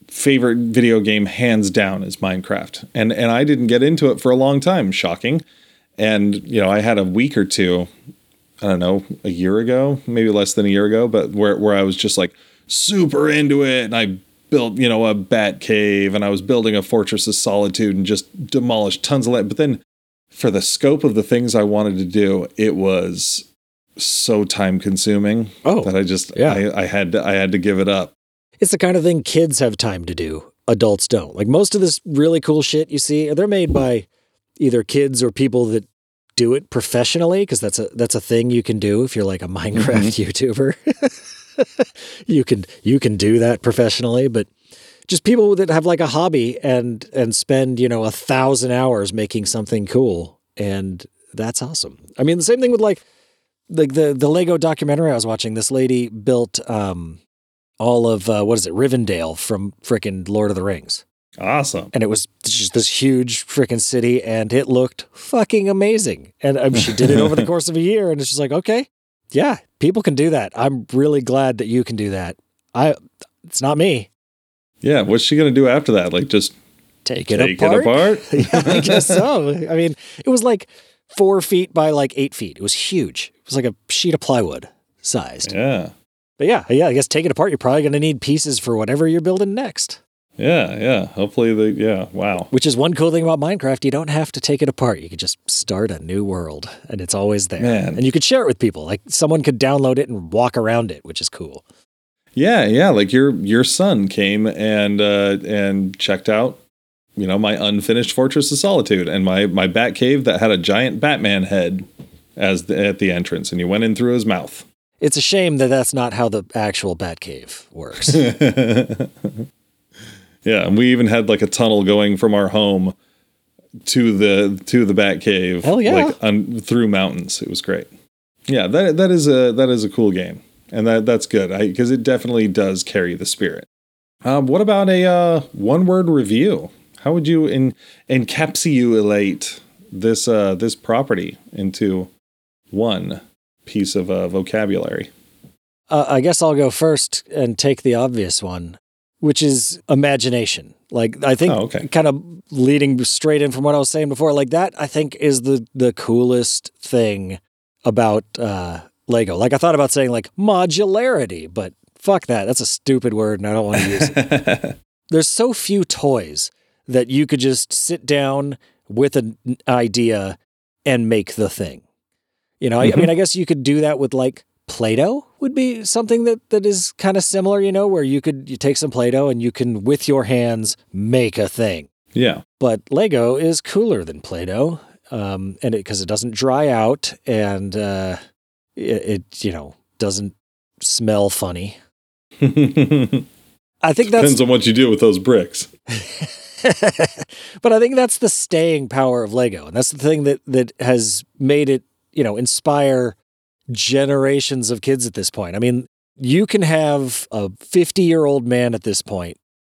favorite video game hands down is Minecraft. And and I didn't get into it for a long time, shocking. And you know, I had a week or two I don't know, a year ago, maybe less than a year ago, but where where I was just like super into it and I built, you know, a bat cave and I was building a fortress of solitude and just demolished tons of land. But then for the scope of the things I wanted to do, it was so time consuming Oh, that I just yeah. I, I had to I had to give it up. It's the kind of thing kids have time to do. Adults don't. Like most of this really cool shit you see, they're made by either kids or people that do it professionally because that's a that's a thing you can do if you're like a Minecraft mm-hmm. YouTuber. you can you can do that professionally, but just people that have like a hobby and and spend you know a thousand hours making something cool, and that's awesome. I mean, the same thing with like like the the Lego documentary I was watching. This lady built um all of uh, what is it Rivendell from frickin' Lord of the Rings, Awesome. and it was just this huge frickin' city, and it looked fucking amazing. And um, she did it over the course of a year, and it's just like, okay, yeah, people can do that. I'm really glad that you can do that. I, it's not me. Yeah, what's she gonna do after that? Like just Take it take apart. it apart? yeah, I guess so. I mean, it was like four feet by like eight feet. It was huge. It was like a sheet of plywood sized. Yeah. But yeah, yeah, I guess take it apart. You're probably going to need pieces for whatever you're building next. Yeah, yeah. Hopefully the yeah, wow. Which is one cool thing about Minecraft. You don't have to take it apart. You can just start a new world and it's always there. Man. And you could share it with people. Like someone could download it and walk around it, which is cool. Yeah, yeah. Like your your son came and uh and checked out, you know, my unfinished Fortress of Solitude and my my bat cave that had a giant Batman head as the, at the entrance, and you went in through his mouth. It's a shame that that's not how the actual Batcave works. Yeah, and we even had like a tunnel going from our home to the to the bat cave. Hell yeah. Like un, through mountains. It was great. Yeah, that that is a that is a cool game, and that that's good because it definitely does carry the spirit. Um, what about a uh, one word review? How would you in, encapsulate this uh, this property into one piece of uh, vocabulary? uh, I guess I'll go first and take the obvious one, which is imagination. Like I think Oh, okay. kind of leading straight in from what I was saying before, like that I think is the the coolest thing about uh Lego. Like I thought about saying like modularity, but fuck that. That's a stupid word and I don't want to use it. There's so few toys that you could just sit down with an idea and make the thing. You know, I, I Mhm. mean, I guess you could do that with like Play-Doh would be something that that is kind of similar, you know, where you could you take some Play-Doh and you can with your hands make a thing. Yeah. But Lego is cooler than Play-Doh, um, and because it, doesn't dry out and uh, it, it you know doesn't smell funny. I think that's Depends on what you do with those bricks. but I think that's the staying power of Lego, and that's the thing that that has made it, you know, inspire generations of kids at this point. I mean, you can have a 50-year-old man at this point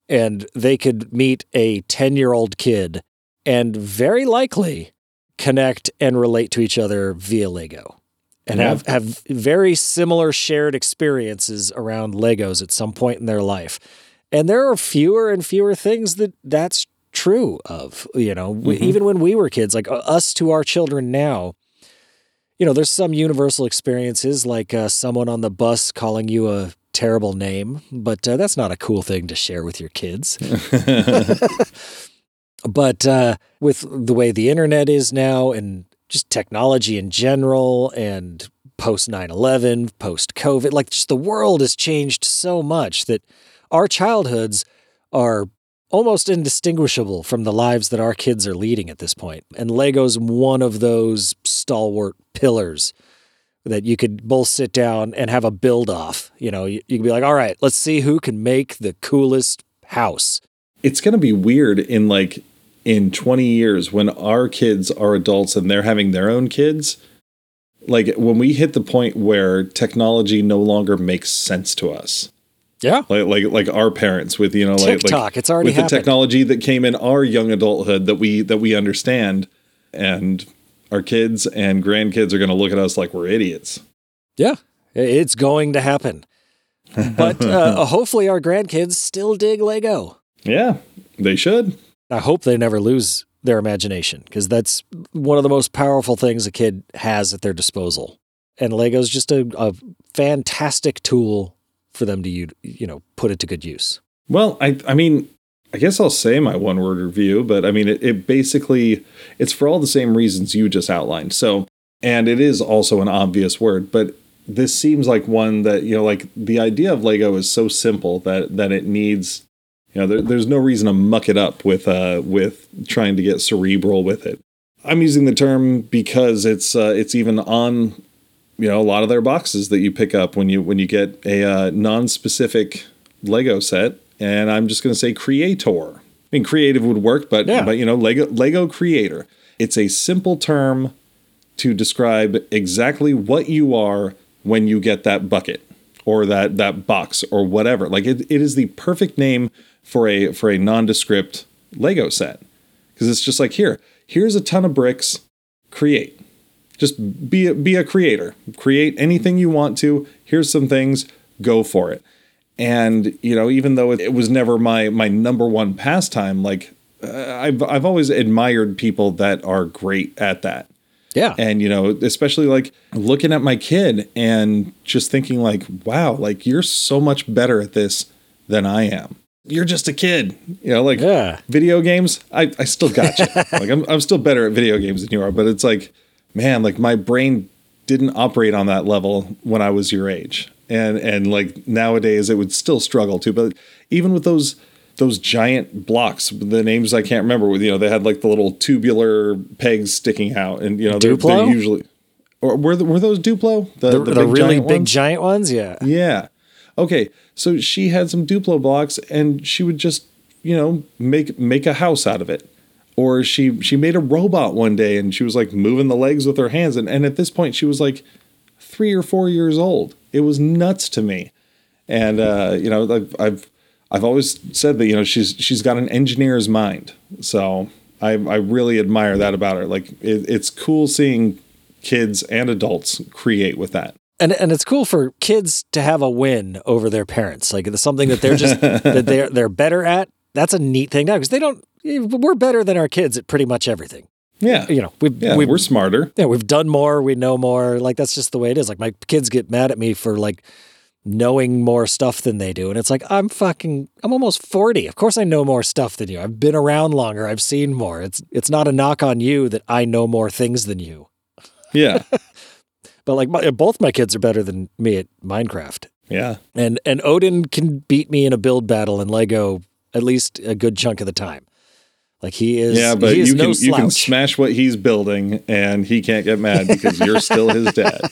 and they could meet a 10-year-old kid and very likely connect and relate to each other via Lego. And Yeah. have, have very similar shared experiences around Legos at some point in their life. And there are fewer and fewer things that that's true of, you know, we- Mhm. even when we were kids, like uh, us to our children now, you know, there's some universal experiences like uh, someone on the bus calling you a terrible name, but uh, that's not a cool thing to share with your kids. but uh, with the way the internet is now and just technology in general and post 9-11 post covid like just the world has changed so much that our childhoods are almost indistinguishable from the lives that our kids are leading at this point and lego's one of those stalwart pillars that you could both sit down and have a build off. You know you, you could be like all right let's see who can make the coolest house. It's going to be weird in like in 20 years when our kids are adults and they're having their own kids. Like when we hit the point where technology no longer makes sense to us. Yeah. Like like like our parents with you know like TikTok, like it's already with the technology that came in our young adulthood that we that we understand and our kids and grandkids are going to look at us like we're idiots Yeah, it's going to happen. But uh, hopefully, our grandkids still dig Lego. yeah they should I hope they never lose their imagination because that's one of the most powerful things a kid has at their disposal. And Lego's just a, a fantastic tool for them to you you know put it to good use. Well, I I mean, I guess I'll say my one word review, but I mean it, it basically it's for all the same reasons you just outlined. So and it is also an obvious word, but this seems like one that, you know, like the idea of Lego is so simple that that it needs you know, there, there's no reason to muck it up with uh with trying to get cerebral with it. I'm using the term because it's uh, it's even on you know a lot of their boxes that you pick up when you when you get a uh, non-specific Lego set, and I'm just going to say creator. I mean, creative would work, but Yeah. but you know, Lego Lego creator. It's a simple term to describe exactly what you are when you get that bucket or that that box or whatever. Like it, it is the perfect name for a for a nondescript Lego set because it's just like here, here's a ton of bricks, create. Just be a, be a creator. Create anything you want to. Here's some things. Go for it. And you know, even though it, it was never my my number one pastime, like uh, I've I've always admired people that are great at that. Yeah, And you know, especially like looking at my kid and just thinking like, wow, like you're so much better at this than I am. You're just a kid. You know, like yeah, video games, I, I still got you. like I'm I'm still better at video games than you are, but it's like, man, like my brain didn't operate on that level when I was your age. And and like nowadays it would still struggle to. But even with those those giant blocks, the names I can't remember, you know, they had like the little tubular pegs sticking out and you know they're, they're usually or were th- were those Duplo? the, the, really giant big ones? giant ones. Yeah, Yeah. Okay. So she had some Duplo blocks and she would just, you know, make make a house out of it. Or she she made a robot one day and she was like moving the legs with her hands and, and at this point she was like 3 or 4 years old. It was nuts to me. And uh, you know, I've, I've I've always said that you know she's she's got an engineer's mind. So I I really admire that about her. Like it, it's cool seeing kids and adults create with that. and and it's cool for kids to have a win over their parents. Like it's something that they're just that they're they're better at. That's a neat thing now because they don't. We're better than our kids at pretty much everything. Yeah. You know, we've Yeah, we've we're smarter. yeah, we've done more, we know more. Like that's just the way it is. Like my kids get mad at me for like knowing more stuff than they do. And it's like I'm fucking I'm almost 40. Of course I know more stuff than you. I've been around longer. I've seen more. It's it's not a knock on you that I know more things than you. Yeah. But like my, both my kids are better than me at Minecraft. Yeah. And and Odin can beat me in a build battle in Lego at least a good chunk of the time. Like he is Yeah, but he is you no can you can smash what he's building and he can't get mad because you're still his dad.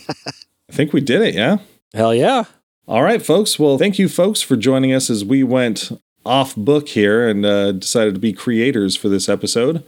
I think we did it, yeah? Hell yeah. All right, folks. Well, thank you, folks, for joining us as we went off book here and uh, decided to be creators for this episode.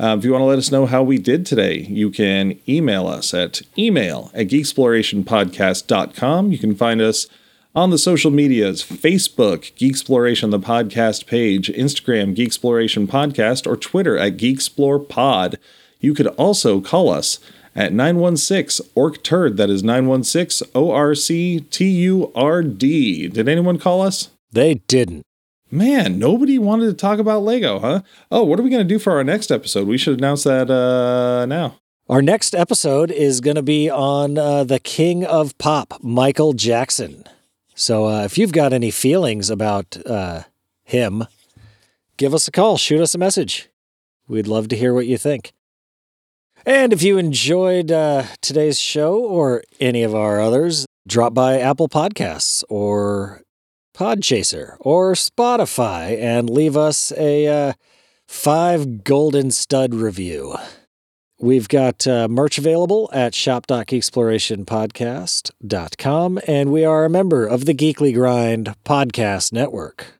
Uh, if you want to let us know how we did today, you can email us at email at geeksplorationpodcast.com. You can find us on the social medias Facebook, Geeksploration, the podcast page, Instagram, Geeksploration Podcast, or Twitter at GeekSplorePod. You could also call us at 916 Orc Turd. That is 916 O R C T U R D. Did anyone call us? They didn't. Man, nobody wanted to talk about Lego, huh? Oh, what are we going to do for our next episode? We should announce that uh, now. Our next episode is going to be on uh, the king of pop, Michael Jackson. So uh, if you've got any feelings about uh, him, give us a call, shoot us a message. We'd love to hear what you think. And if you enjoyed uh, today's show or any of our others, drop by Apple Podcasts or Podchaser or Spotify and leave us a uh, five golden stud review. We've got uh, merch available at shop.geeksplorationpodcast.com, and we are a member of the Geekly Grind Podcast Network.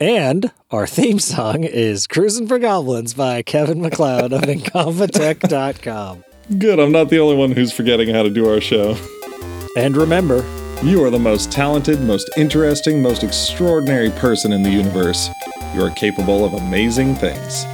And our theme song is Cruising for Goblins by Kevin MacLeod of Incompetech.com. Good, I'm not the only one who's forgetting how to do our show. And remember, You are the most talented, most interesting, most extraordinary person in the universe. You are capable of amazing things.